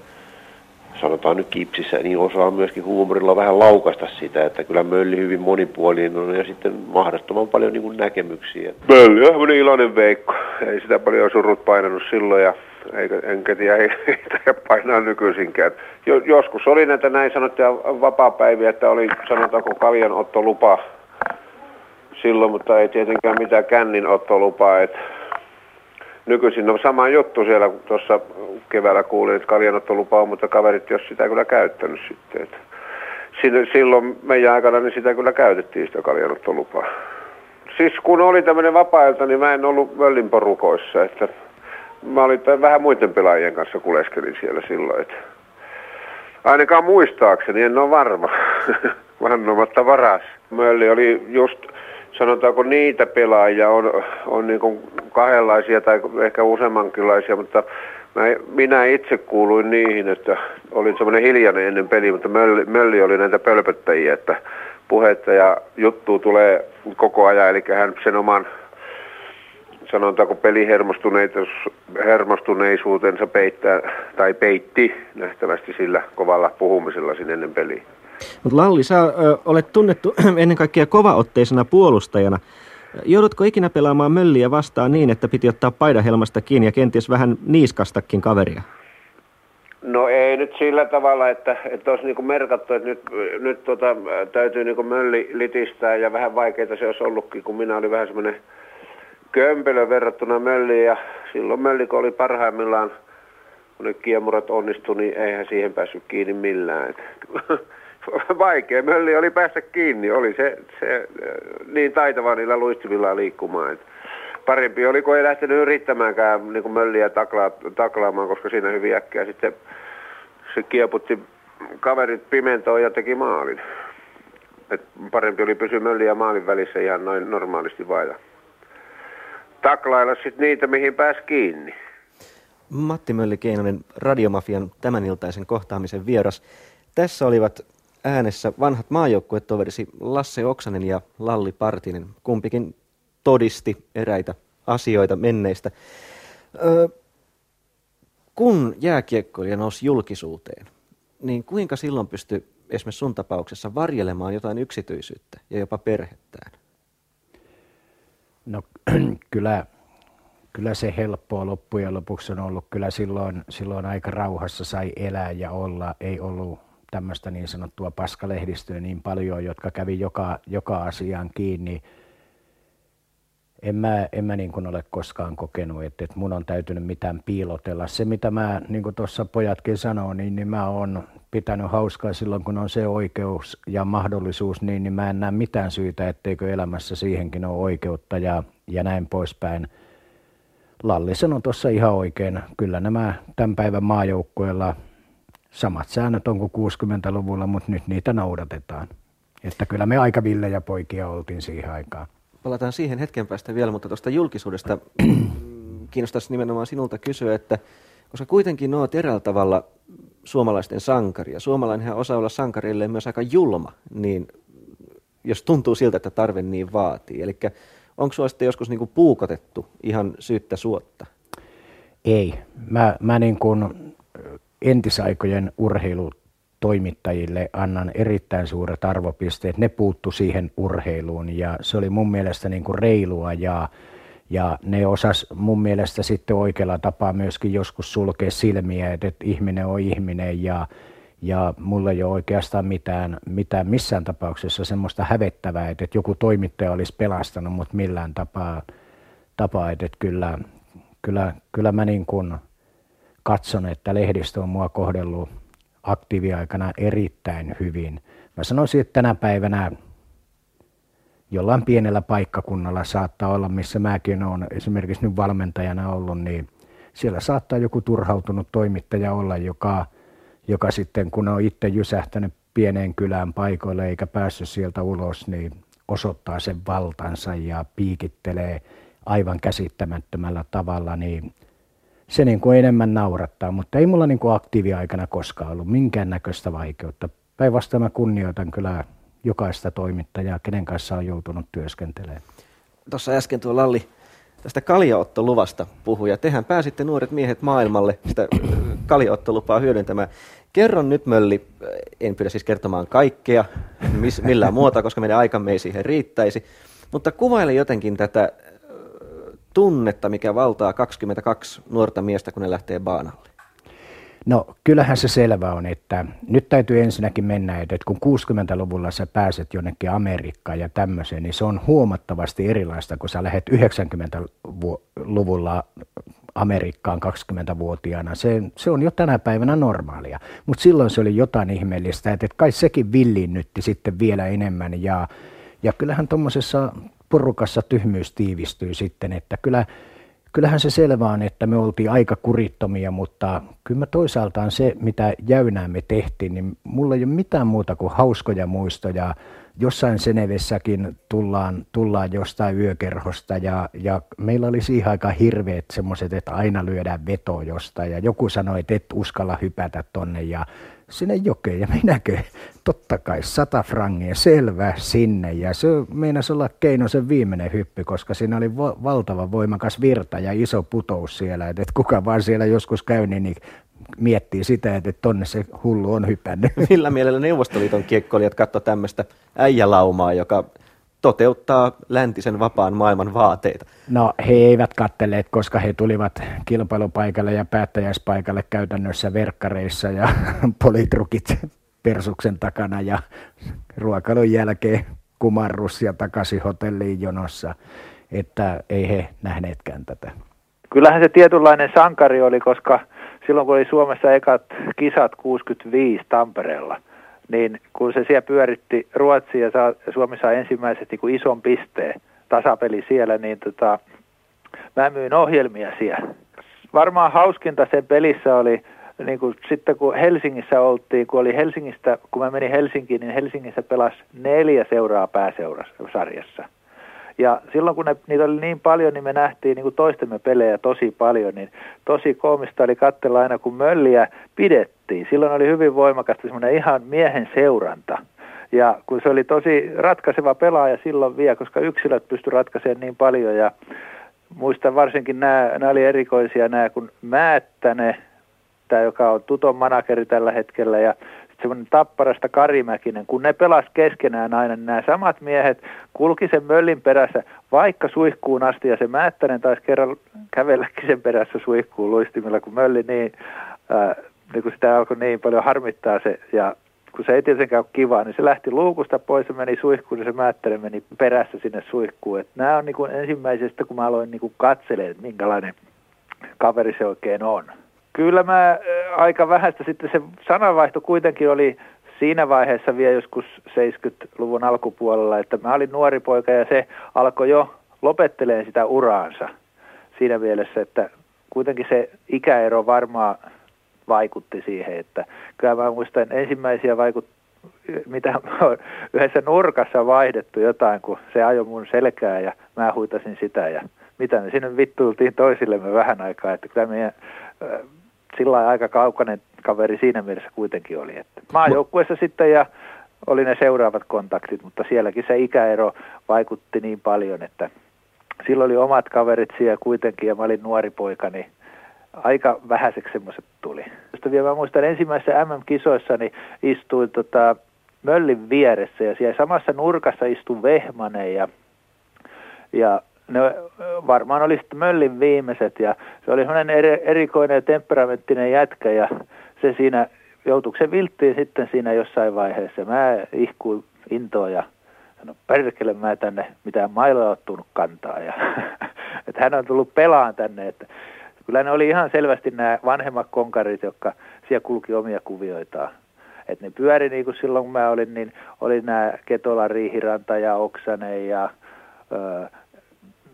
sanotaan nyt kipsissä, niin osaa myöskin huumorilla vähän laukasta sitä, että kyllä Mölli hyvin monipuolinen on ja sitten mahdottoman paljon niin kuin näkemyksiä. Mölli on iloinen veikko, ei sitä paljon surut painanut silloin ja eikä, enkä tiedä, [LAUGHS] ei, ei painaa nykyisinkään. Jo, joskus oli näitä näin sanottuja vapaa-päiviä, että oli sanotaanko kaljanottolupa silloin, mutta ei tietenkään mitään känninottolupaa. Et nykyisin on sama juttu siellä, kun tuossa keväällä kuulin, että kaljanottolupa on, mutta kaverit jos sitä kyllä käyttänyt sitten. Et silloin meidän aikana niin sitä kyllä käytettiin sitä kaljanottolupaa. Siis kun oli tämmöinen vapaa niin mä en ollut Möllin porukoissa, että mä olin vähän muiden pelaajien kanssa kuleskelin siellä silloin. Että ainakaan muistaakseni, en ole varma. [LAUGHS] Vannomatta varas. Mölli oli just sanotaanko niitä pelaajia on, on niin kuin kahdenlaisia tai ehkä useammankinlaisia, mutta mä, minä itse kuuluin niihin, että olin semmoinen hiljainen ennen peliä, mutta Mölli, Mölli oli näitä pölpöttäjiä, että puhetta ja juttu tulee koko ajan, eli hän sen oman sanotaanko pelihermostuneisuutensa peittää, tai peitti nähtävästi sillä kovalla puhumisella sinne ennen peliä. Mutta Lalli, sä ö, olet tunnettu [CLEARS THROAT] ennen kaikkea kovaotteisena puolustajana. Joudutko ikinä pelaamaan mölliä vastaan niin, että piti ottaa paidahelmasta kiinni ja kenties vähän niiskastakin kaveria? No ei nyt sillä tavalla, että, että olisi niin merkattu, että nyt, nyt tota, täytyy niin mölli litistää ja vähän vaikeita se olisi ollutkin, kun minä olin vähän semmoinen kömpelö verrattuna mölliin ja silloin mölli, kun oli parhaimmillaan, kun ne kiemurat onnistui, niin eihän siihen päässyt kiinni millään. [LAUGHS] vaikea mölli oli päästä kiinni, oli se, se niin taitava niillä luistimilla liikkumaan. Että parempi oli, kun ei lähtenyt yrittämäänkään niin kuin mölliä takla, taklaamaan, koska siinä hyvin äkkiä sitten se kieputti kaverit pimentoon ja teki maalin. Et parempi oli pysyä mölli ja maalin välissä ihan noin normaalisti vailla. Taklailla sitten niitä, mihin pääs kiinni. Matti Mölli-Keinonen, Radiomafian tämäniltaisen kohtaamisen vieras. Tässä olivat äänessä vanhat maajoukkuetoverisi Lasse Oksanen ja Lalli Partinen. Kumpikin todisti eräitä asioita menneistä. Öö, kun jääkiekkoilija nousi julkisuuteen, niin kuinka silloin pystyi esimerkiksi sun tapauksessa varjelemaan jotain yksityisyyttä ja jopa perhettään? No [CLEARS THROAT] kyllä, kyllä se helppoa loppujen lopuksi on ollut. Kyllä silloin, silloin aika rauhassa sai elää ja olla. Ei ollut tämmöistä niin sanottua paskalehdistöä niin paljon, jotka kävi joka, joka asiaan kiinni. En mä, en mä niin ole koskaan kokenut, että, että mun on täytynyt mitään piilotella. Se, mitä mä, niin kuin tuossa pojatkin sanoo, niin, niin mä oon pitänyt hauskaa silloin, kun on se oikeus ja mahdollisuus, niin, niin mä en näe mitään syytä, etteikö elämässä siihenkin ole oikeutta ja, ja näin poispäin. Lalli sanoi tuossa ihan oikein, kyllä nämä tämän päivän maajoukkueella samat säännöt on kuin 60-luvulla, mutta nyt niitä noudatetaan. Että kyllä me aika villejä poikia oltiin siihen aikaan. Palataan siihen hetken päästä vielä, mutta tuosta julkisuudesta kiinnostaisi nimenomaan sinulta kysyä, että koska kuitenkin olet eräällä tavalla suomalaisten sankari, ja suomalainenhan osaa olla sankarille myös aika julma, niin jos tuntuu siltä, että tarve niin vaatii. Eli onko sinua sitten joskus niin kuin puukotettu ihan syyttä suotta? Ei. Mä, mä niin kuin entisaikojen urheilutoimittajille annan erittäin suuret arvopisteet. Ne puuttu siihen urheiluun ja se oli mun mielestä niin kuin reilua ja, ja ne osas mun mielestä sitten oikealla tapaa myöskin joskus sulkea silmiä, että, ihminen on ihminen ja, ja mulla ei ole oikeastaan mitään, mitään missään tapauksessa semmoista hävettävää, että, että joku toimittaja olisi pelastanut mut millään tapaa, tapaa että, että kyllä, kyllä, kyllä mä niin kuin – katson, että lehdistö on mua kohdellut aktiiviaikana erittäin hyvin. Mä sanoisin, että tänä päivänä jollain pienellä paikkakunnalla saattaa olla, missä mäkin olen esimerkiksi nyt valmentajana ollut, niin siellä saattaa joku turhautunut toimittaja olla, joka, joka sitten kun on itse jysähtänyt pieneen kylään paikoille eikä päässyt sieltä ulos, niin osoittaa sen valtansa ja piikittelee aivan käsittämättömällä tavalla, niin se niin kuin enemmän naurattaa, mutta ei mulla niin kuin aktiiviaikana koskaan ollut minkäännäköistä vaikeutta. Päinvastoin mä kunnioitan kyllä jokaista toimittajaa, kenen kanssa on joutunut työskentelemään. Tuossa äsken tuo Lalli tästä kaljaottoluvasta puhui, ja tehän pääsitte nuoret miehet maailmalle sitä kaljaottolupaa hyödyntämään. Kerron nyt, Mölli, en pyydä siis kertomaan kaikkea millään muuta, [LAUGHS] koska meidän aikamme ei siihen riittäisi, mutta kuvaile jotenkin tätä tunnetta, mikä valtaa 22 nuorta miestä, kun ne lähtee baanalle? No kyllähän se selvä on, että nyt täytyy ensinnäkin mennä, että kun 60-luvulla sä pääset jonnekin Amerikkaan ja tämmöiseen, niin se on huomattavasti erilaista, kun sä lähdet 90-luvulla Amerikkaan 20-vuotiaana. Se, se on jo tänä päivänä normaalia, mutta silloin se oli jotain ihmeellistä, että kai sekin villinnytti sitten vielä enemmän ja, ja kyllähän tuommoisessa porukassa tyhmyys tiivistyy sitten, että kyllä, kyllähän se selvä on, että me oltiin aika kurittomia, mutta kyllä toisaaltaan se, mitä jäynää me tehtiin, niin mulla ei ole mitään muuta kuin hauskoja muistoja. Jossain Senevessäkin tullaan, tullaan jostain yökerhosta ja, ja meillä oli siihen aika hirveät semmoiset, että aina lyödään veto jostain ja joku sanoi, että et uskalla hypätä tonne ja sinne jokeen ja minäkö, totta kai sata frangia, selvä sinne. Ja se meinasi olla Keinosen viimeinen hyppy, koska siinä oli vo- valtava voimakas virta ja iso putous siellä, että et kuka vaan siellä joskus käy, niin miettii sitä, että tonne se hullu on hypännyt. Millä mielellä Neuvostoliiton kiekkoilijat katsoi tämmöistä äijälaumaa, joka toteuttaa läntisen vapaan maailman vaateita? No he eivät katteleet, koska he tulivat kilpailupaikalle ja päättäjäispaikalle käytännössä verkkareissa ja [LAUGHS] politrukit persuksen takana ja ruokailun jälkeen kumarrus ja takaisin hotelliin jonossa, että ei he nähneetkään tätä. Kyllähän se tietynlainen sankari oli, koska silloin kun oli Suomessa ekat kisat 65 Tampereella, niin kun se siellä pyöritti Ruotsi ja saa, Suomi sai ensimmäiset niin kuin ison pisteen tasapeli siellä, niin tota, mä myin ohjelmia siellä. Varmaan hauskinta sen pelissä oli, niin kuin sitten kun Helsingissä oltiin, kun oli Helsingistä, kun mä menin Helsinkiin, niin Helsingissä pelasi neljä seuraa pääseurasarjassa. Ja silloin kun ne, niitä oli niin paljon, niin me nähtiin niin kuin toistemme pelejä tosi paljon, niin tosi koomista oli katsella aina, kun mölliä pidettiin. Silloin oli hyvin voimakasta semmoinen ihan miehen seuranta. Ja kun se oli tosi ratkaiseva pelaaja silloin vielä, koska yksilöt pysty ratkaisemaan niin paljon ja muistan varsinkin nämä, nämä oli erikoisia nämä, kun Määttäne, tämä joka on Tuton manageri tällä hetkellä ja semmoinen tapparasta Karimäkinen, kun ne pelas keskenään aina, niin nämä samat miehet kulki sen möllin perässä vaikka suihkuun asti, ja se Määttänen taisi kerran kävelläkin sen perässä suihkuun luistimilla, kun mölli niin, ää, niin kun sitä alkoi niin paljon harmittaa se, ja kun se ei tietenkään ole kivaa, niin se lähti luukusta pois ja meni suihkuun, ja se Määttänen meni perässä sinne suihkuun. Et nämä on niin kuin ensimmäisestä, kun mä aloin niin kuin katselemaan, että minkälainen kaveri se oikein on kyllä mä aika vähäistä sitten se sananvaihto kuitenkin oli siinä vaiheessa vielä joskus 70-luvun alkupuolella, että mä olin nuori poika ja se alkoi jo lopetteleen sitä uraansa. Siinä mielessä, että kuitenkin se ikäero varmaan vaikutti siihen, että kyllä mä muistan ensimmäisiä vaikut, mitä yhdessä nurkassa vaihdettu jotain, kun se ajoi mun selkää ja mä huitasin sitä ja mitä me sinne vittuiltiin toisillemme vähän aikaa, että kyllä meidän sillä aika kaukainen kaveri siinä mielessä kuitenkin oli. Että maajoukkueessa sitten ja oli ne seuraavat kontaktit, mutta sielläkin se ikäero vaikutti niin paljon, että silloin oli omat kaverit siellä kuitenkin ja mä olin nuori poika, niin aika vähäiseksi semmoiset tuli. Sitten vielä mä muistan ensimmäisessä MM-kisoissa niin istuin tota, möllin vieressä ja siellä samassa nurkassa istui Vehmanen ja, ja ne varmaan oli sitten Möllin viimeiset ja se oli sellainen eri, erikoinen ja temperamenttinen jätkä ja se siinä joutuiko se vilttiin sitten siinä jossain vaiheessa. Mä ihkuin intoa ja no perkele mä tänne mitään mailoja ottunut kantaa ja [LAUGHS] että hän on tullut pelaan tänne, että kyllä ne oli ihan selvästi nämä vanhemmat konkarit, jotka siellä kulki omia kuvioitaan. Että ne pyöri niin kuin silloin kun mä olin, niin oli nämä Ketola, Riihiranta ja Oksanen ja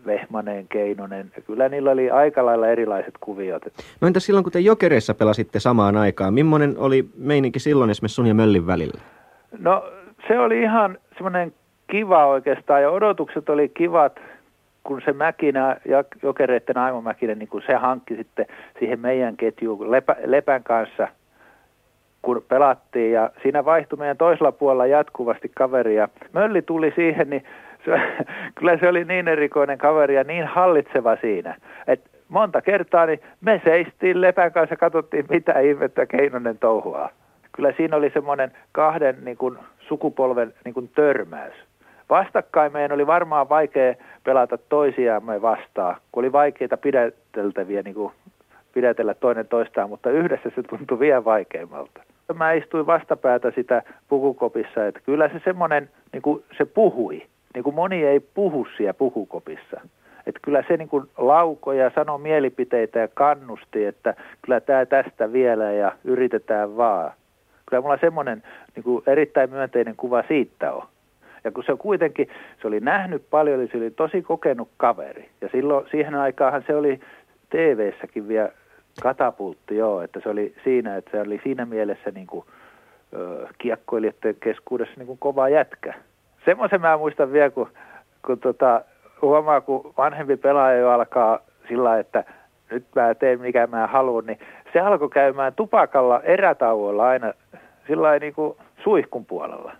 Vehmanen, Keinonen. Kyllä niillä oli aika lailla erilaiset kuviot. No entä silloin, kun te Jokereissa pelasitte samaan aikaan, millainen oli meininki silloin esimerkiksi sun ja Möllin välillä? No se oli ihan semmoinen kiva oikeastaan ja odotukset oli kivat, kun se Mäkinä ja Jokereiden Aimo Mäkinen, niin kun se hankki sitten siihen meidän ketjuun Lepä, Lepän kanssa, kun pelattiin ja siinä vaihtui meidän toisella puolella jatkuvasti kaveria. Mölli tuli siihen, niin se, [LAUGHS] kyllä se oli niin erikoinen kaveri ja niin hallitseva siinä, että monta kertaa niin me seistiin Lepän kanssa ja katsottiin, mitä ihmettä Keinonen touhuaa. Kyllä siinä oli semmoinen kahden niin kuin, sukupolven niin kuin, törmäys. Vastakkain meidän oli varmaan vaikea pelata toisiamme vastaan, kun oli vaikeita pidäteltäviä niin kuin, pidätellä toinen toistaan, mutta yhdessä se tuntui vielä vaikeammalta. Mä istuin vastapäätä sitä pukukopissa, että kyllä se semmoinen, niin kuin se puhui niin kuin moni ei puhu siellä puhukopissa. Että kyllä se niin kuin laukoi ja sanoi mielipiteitä ja kannusti, että kyllä tämä tästä vielä ja yritetään vaan. Kyllä mulla semmoinen niin kuin erittäin myönteinen kuva siitä on. Ja kun se kuitenkin, se oli nähnyt paljon, niin se oli tosi kokenut kaveri. Ja silloin, siihen aikaan se oli TV-säkin vielä katapultti, joo, että se oli siinä, että se oli siinä mielessä niin kuin, ö, kiekkoilijoiden keskuudessa niin kuin kova jätkä semmoisen mä muistan vielä, kun, kun tota, huomaa, kun vanhempi pelaaja jo alkaa sillä että nyt mä teen mikä mä haluan, niin se alkoi käymään tupakalla erätauolla aina sillä niin kuin suihkun puolella.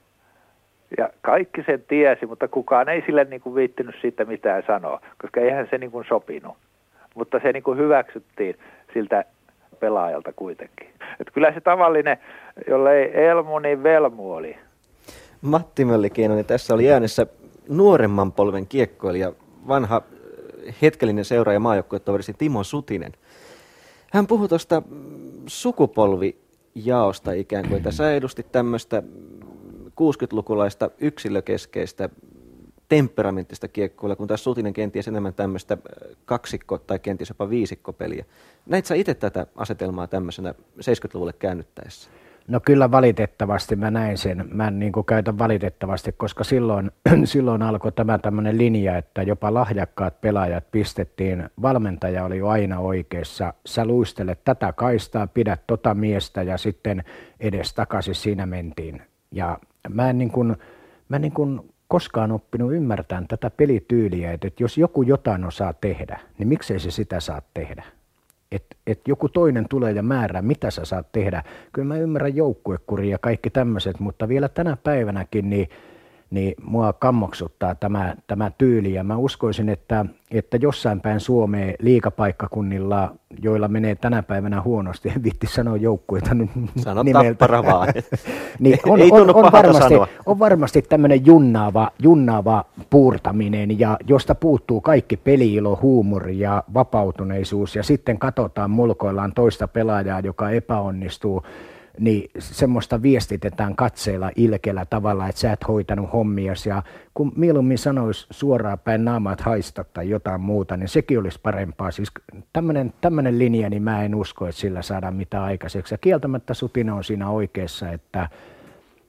Ja kaikki sen tiesi, mutta kukaan ei sille niin kuin viittinyt siitä mitään sanoa, koska eihän se niin kuin sopinut. Mutta se niin kuin hyväksyttiin siltä pelaajalta kuitenkin. Et kyllä se tavallinen, jolle ei Elmu, niin Velmu oli. Matti Möllikienonen, tässä oli äänessä nuoremman polven kiekkoilija, vanha hetkellinen seuraaja maajoukkuetoveri Timo Sutinen. Hän puhui tuosta sukupolvijaosta ikään kuin, että sä edustit tämmöistä 60-lukulaista yksilökeskeistä temperamenttista kiekkoilla, kun taas Sutinen kenties enemmän tämmöistä kaksikko- tai kenties jopa viisikkopeliä. Näit sä itse tätä asetelmaa tämmöisenä 70-luvulle käännyttäessä? No kyllä valitettavasti mä näin sen. Mä niin kuin käytän valitettavasti, koska silloin, [CLEARS THROAT] silloin alkoi tämä tämmöinen linja, että jopa lahjakkaat pelaajat pistettiin. Valmentaja oli jo aina oikeassa. Sä luistelet tätä kaistaa, pidät tota miestä ja sitten edes takaisin siinä mentiin. Ja mä en niin kuin, mä niin kuin koskaan oppinut ymmärtämään tätä pelityyliä, että jos joku jotain osaa tehdä, niin miksei se sitä saa tehdä että et joku toinen tulee ja määrää, mitä sä saat tehdä. Kyllä mä ymmärrän joukkuekuria ja kaikki tämmöiset, mutta vielä tänä päivänäkin niin niin mua kammoksuttaa tämä, tämä tyyli. Ja mä uskoisin, että, että jossain päin Suomeen liikapaikkakunnilla, joilla menee tänä päivänä huonosti, [LAUGHS] en vitti sanoa joukkueita nyt Sano nimeltä. vaan. [LAUGHS] niin on, Ei on, on, varmasti, on varmasti tämmöinen junnaava, junnaava puurtaminen, ja josta puuttuu kaikki peliilo, huumori ja vapautuneisuus, ja sitten katsotaan mulkoillaan toista pelaajaa, joka epäonnistuu niin semmoista viestitetään katseella ilkeällä tavalla, että sä et hoitanut hommias ja kun mieluummin sanoisi suoraan päin naamat haista tai jotain muuta, niin sekin olisi parempaa. Siis tämmöinen linja, niin mä en usko, että sillä saadaan mitään aikaiseksi. Ja kieltämättä Sutina on siinä oikeassa, että,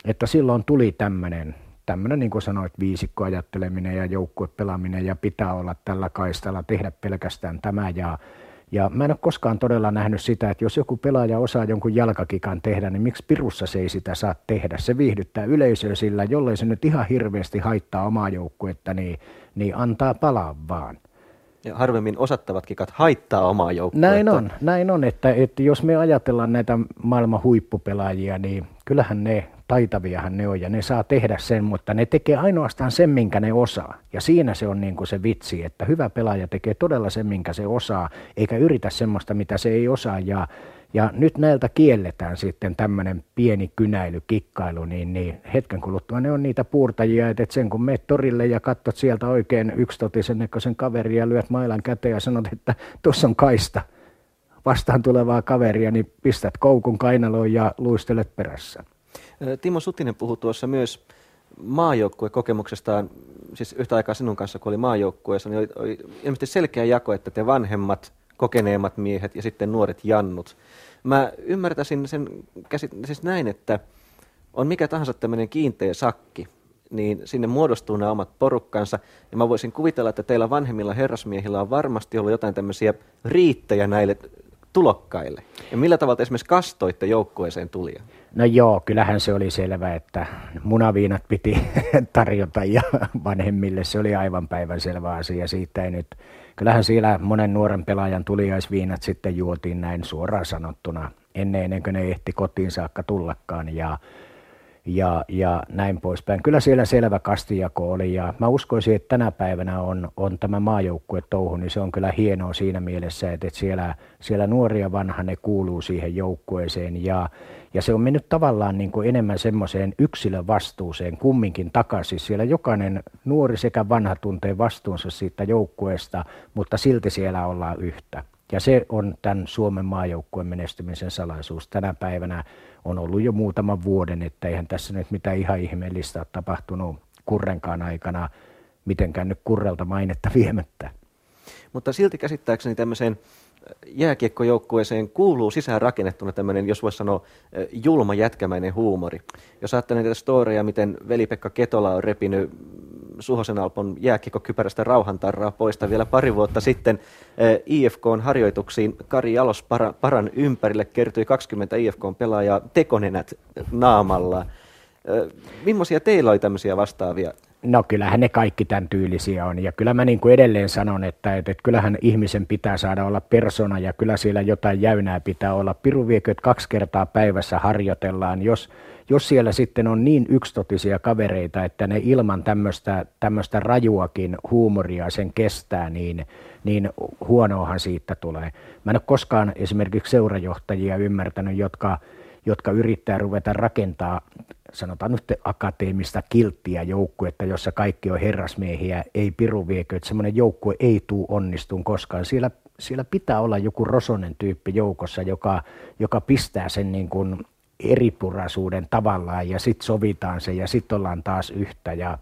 että silloin tuli tämmöinen, tämmöinen, niin kuin sanoit, viisikkoajatteleminen ja joukkuepelaaminen ja pitää olla tällä kaistalla, tehdä pelkästään tämä ja ja mä en ole koskaan todella nähnyt sitä, että jos joku pelaaja osaa jonkun jalkakikan tehdä, niin miksi pirussa se ei sitä saa tehdä. Se viihdyttää yleisöä sillä, jollei se nyt ihan hirveästi haittaa omaa joukkuetta, niin, niin antaa palaa vaan. Ja harvemmin osattavat kikat haittaa omaa joukkuetta. Näin on, näin on että, että jos me ajatellaan näitä maailman huippupelaajia, niin kyllähän ne taitaviahan ne on ja ne saa tehdä sen, mutta ne tekee ainoastaan sen, minkä ne osaa. Ja siinä se on niin kuin se vitsi, että hyvä pelaaja tekee todella sen, minkä se osaa, eikä yritä semmoista, mitä se ei osaa. Ja, ja nyt näiltä kielletään sitten tämmöinen pieni kynäily, kikkailu, niin, niin hetken kuluttua ne on niitä puurtajia, että sen kun meet torille ja katsot sieltä oikein yksitotisen näköisen kaveria ja lyöt mailan käteen ja sanot, että tuossa on kaista vastaan tulevaa kaveria, niin pistät koukun kainaloon ja luistelet perässä. Timo Sutinen puhui tuossa myös maajoukkuekokemuksestaan, siis yhtä aikaa sinun kanssa, kun oli maajoukkueessa, niin oli, oli ilmeisesti selkeä jako, että te vanhemmat, kokeneemmat miehet ja sitten nuoret jannut. Mä ymmärtäisin sen käsit- siis näin, että on mikä tahansa tämmöinen kiinteä sakki, niin sinne muodostuu nämä omat porukkansa. Ja mä voisin kuvitella, että teillä vanhemmilla herrasmiehillä on varmasti ollut jotain tämmöisiä riittejä näille tulokkaille? Ja millä tavalla esimerkiksi kastoitte joukkueeseen tulia? No joo, kyllähän se oli selvä, että munaviinat piti [LAUGHS] tarjota ja vanhemmille se oli aivan päivän selvä asia. Siitä ei nyt, kyllähän siellä monen nuoren pelaajan tuliaisviinat sitten juotiin näin suoraan sanottuna ennen, ennen kuin ne ehti kotiin saakka tullakaan. Ja ja, ja näin poispäin. Kyllä siellä selvä kastijako oli ja mä uskoisin, että tänä päivänä on, on tämä maajoukkue touhu, niin se on kyllä hienoa siinä mielessä, että, että siellä, siellä nuoria vanha ne kuuluu siihen joukkueeseen ja, ja se on mennyt tavallaan niin kuin enemmän semmoiseen yksilövastuuseen kumminkin takaisin. Siellä jokainen nuori sekä vanha tuntee vastuunsa siitä joukkueesta, mutta silti siellä ollaan yhtä. Ja se on tämän Suomen maajoukkueen menestymisen salaisuus. Tänä päivänä on ollut jo muutaman vuoden, että eihän tässä nyt mitään ihan ihmeellistä ole tapahtunut kurrenkaan aikana, mitenkään nyt kurrelta mainetta viemättä. Mutta silti käsittääkseni tämmöiseen jääkiekkojoukkueeseen kuuluu sisään rakennettuna tämmöinen, jos voisi sanoa, julma jätkämäinen huumori. Jos ajattelee näitä storeja, miten veli-Pekka Ketola on repinyt Suhosen Alpon jääkiekkokypärästä rauhantarraa poista vielä pari vuotta sitten IFKn harjoituksiin Kari Jalos paran ympärille kertyi 20 IFKn pelaajaa tekonenät naamalla. Millaisia teillä oli tämmöisiä vastaavia No kyllähän ne kaikki tämän tyylisiä on ja kyllä mä niin kuin edelleen sanon, että, että, että kyllähän ihmisen pitää saada olla persona ja kyllä siellä jotain jäynää pitää olla. Piru viekö, että kaksi kertaa päivässä harjoitellaan, jos, jos siellä sitten on niin yksitotisia kavereita, että ne ilman tämmöistä, rajuakin huumoria sen kestää, niin, niin huonoahan siitä tulee. Mä en ole koskaan esimerkiksi seurajohtajia ymmärtänyt, jotka, jotka yrittää ruveta rakentaa sanotaan nyt akateemista kilttiä joukkuetta, jossa kaikki on herrasmiehiä, ei piru viekö, että semmoinen joukkue ei tuu onnistuun koskaan. Siellä, siellä pitää olla joku rosonen tyyppi joukossa, joka, joka pistää sen niin kuin eripuraisuuden tavallaan ja sitten sovitaan se ja sitten ollaan taas yhtä ja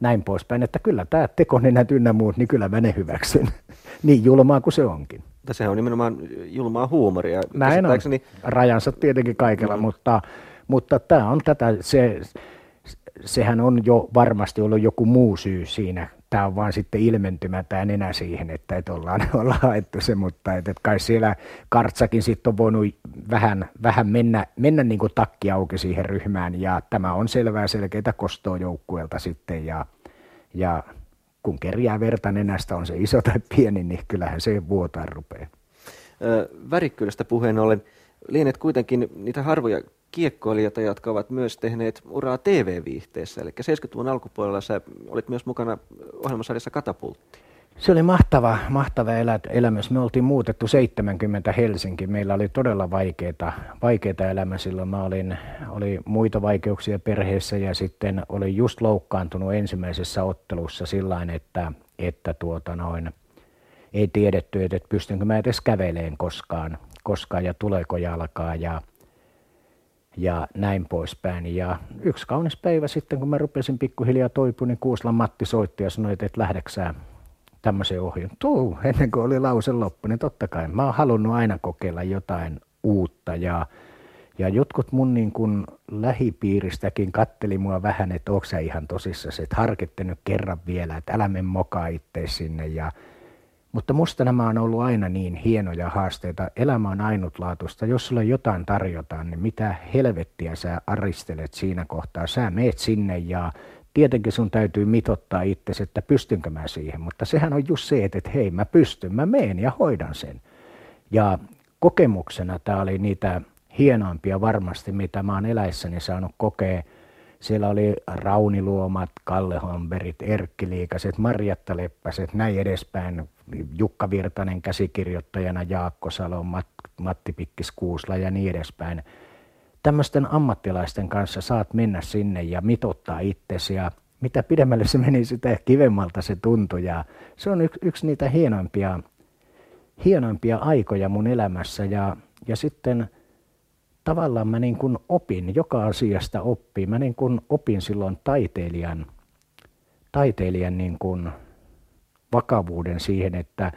näin poispäin. Että kyllä tämä tekonenät ynnä muut, niin kyllä mä ne hyväksyn. [LAUGHS] niin julmaa kuin se onkin. Tässä on nimenomaan julmaa huumoria. Näin on. Rajansa tietenkin kaikella, mm. mutta mutta tämä on tätä, se, sehän on jo varmasti ollut joku muu syy siinä. Tämä on vaan sitten ilmentymä tämä nenä siihen, että et ollaan, [LAUGHS] ollaan haettu se, mutta et, et kai siellä Kartsakin sitten on voinut vähän, vähän mennä, mennä niin kuin takki auki siihen ryhmään ja tämä on selvää selkeitä kostoa joukkueelta sitten ja, ja kun kerjää verta nenästä on se iso tai pieni, niin kyllähän se vuotaa rupeaa. Värikkyydestä puheen ollen, lienet kuitenkin niitä harvoja kiekkoilijoita, jotka ovat myös tehneet uraa TV-viihteessä. Eli 70-luvun alkupuolella sä olit myös mukana ohjelmasarjassa Katapultti. Se oli mahtava, mahtava elä, elämys. Me oltiin muutettu 70 Helsinki. Meillä oli todella vaikeita, vaikeita elämä silloin. Mä olin, oli muita vaikeuksia perheessä ja sitten olin just loukkaantunut ensimmäisessä ottelussa sillä että, että tuota noin, ei tiedetty, että pystynkö mä edes käveleen koskaan, koskaan ja tuleeko jalkaa. Ja ja näin poispäin. Ja yksi kaunis päivä sitten, kun mä rupesin pikkuhiljaa toipumaan, niin Kuuslan Matti soitti ja sanoi, että et lähdeksää tämmöiseen ohjelmaan. Tuu, ennen kuin oli lause loppu, niin totta kai mä oon halunnut aina kokeilla jotain uutta ja, ja jotkut mun niin kuin lähipiiristäkin katteli mua vähän, että onko sä ihan tosissaan, että harkitte nyt kerran vielä, että älä mene mokaa itse sinne ja mutta musta nämä on ollut aina niin hienoja haasteita. Elämä on ainutlaatuista. Jos sulle jotain tarjotaan, niin mitä helvettiä sä aristelet siinä kohtaa. Sä meet sinne ja tietenkin sun täytyy mitottaa itsesi, että pystynkö mä siihen. Mutta sehän on just se, että, hei mä pystyn, mä meen ja hoidan sen. Ja kokemuksena tämä oli niitä hienoimpia varmasti, mitä mä oon eläissäni saanut kokea – siellä oli Rauni Luomat, Kalle Homberit, Erkki Liikaset, Marjatta Leppäset, näin edespäin. Jukka Virtanen käsikirjoittajana, Jaakko Salo, Mat- Matti Pikkis Kuusla ja niin edespäin. Tämmöisten ammattilaisten kanssa saat mennä sinne ja mitottaa itsesi ja mitä pidemmälle se meni, sitä kivemmalta se tuntui. Ja se on yksi, yksi niitä hienoimpia, hienoimpia aikoja mun elämässä ja, ja sitten – tavallaan mä niin kuin opin, joka asiasta oppii. Mä niin kuin opin silloin taiteilijan, taiteilijan niin kuin vakavuuden siihen, että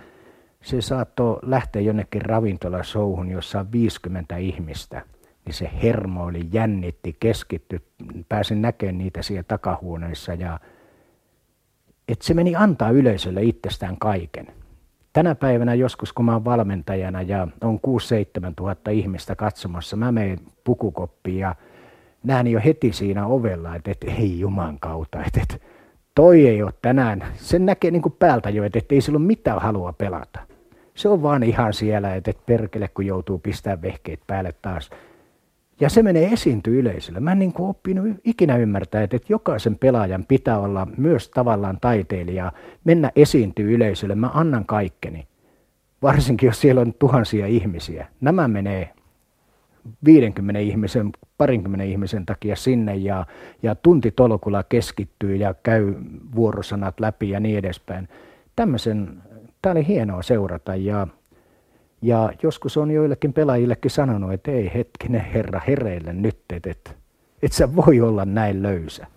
se saattoi lähteä jonnekin ravintolasouhun, jossa on 50 ihmistä. Niin se hermo oli jännitti, keskitty, pääsin näkemään niitä siellä takahuoneissa ja että se meni antaa yleisölle itsestään kaiken tänä päivänä joskus, kun mä oon valmentajana ja on 6-7 tuhatta ihmistä katsomassa, mä menen pukukoppiin ja näen jo heti siinä ovella, että, että ei juman kautta, että, että toi ei ole tänään, sen näkee niin kuin päältä jo, että, että ei sillä ole mitään halua pelata. Se on vaan ihan siellä, että, että perkele kun joutuu pistämään vehkeet päälle taas. Ja se menee esiintyy yleisölle. Mä en niin kuin oppinut ikinä ymmärtää, että jokaisen pelaajan pitää olla myös tavallaan taiteilija, mennä esiintyy yleisölle. Mä annan kaikkeni, varsinkin jos siellä on tuhansia ihmisiä. Nämä menee 50 ihmisen, parinkymmenen ihmisen takia sinne ja, ja tuntitolkulla keskittyy ja käy vuorosanat läpi ja niin edespäin. Tämmöisen, tämä oli hienoa seurata ja ja joskus on joillekin pelaajillekin sanonut, että ei hetkinen herra hereille nyt, että et, et sä voi olla näin löysä.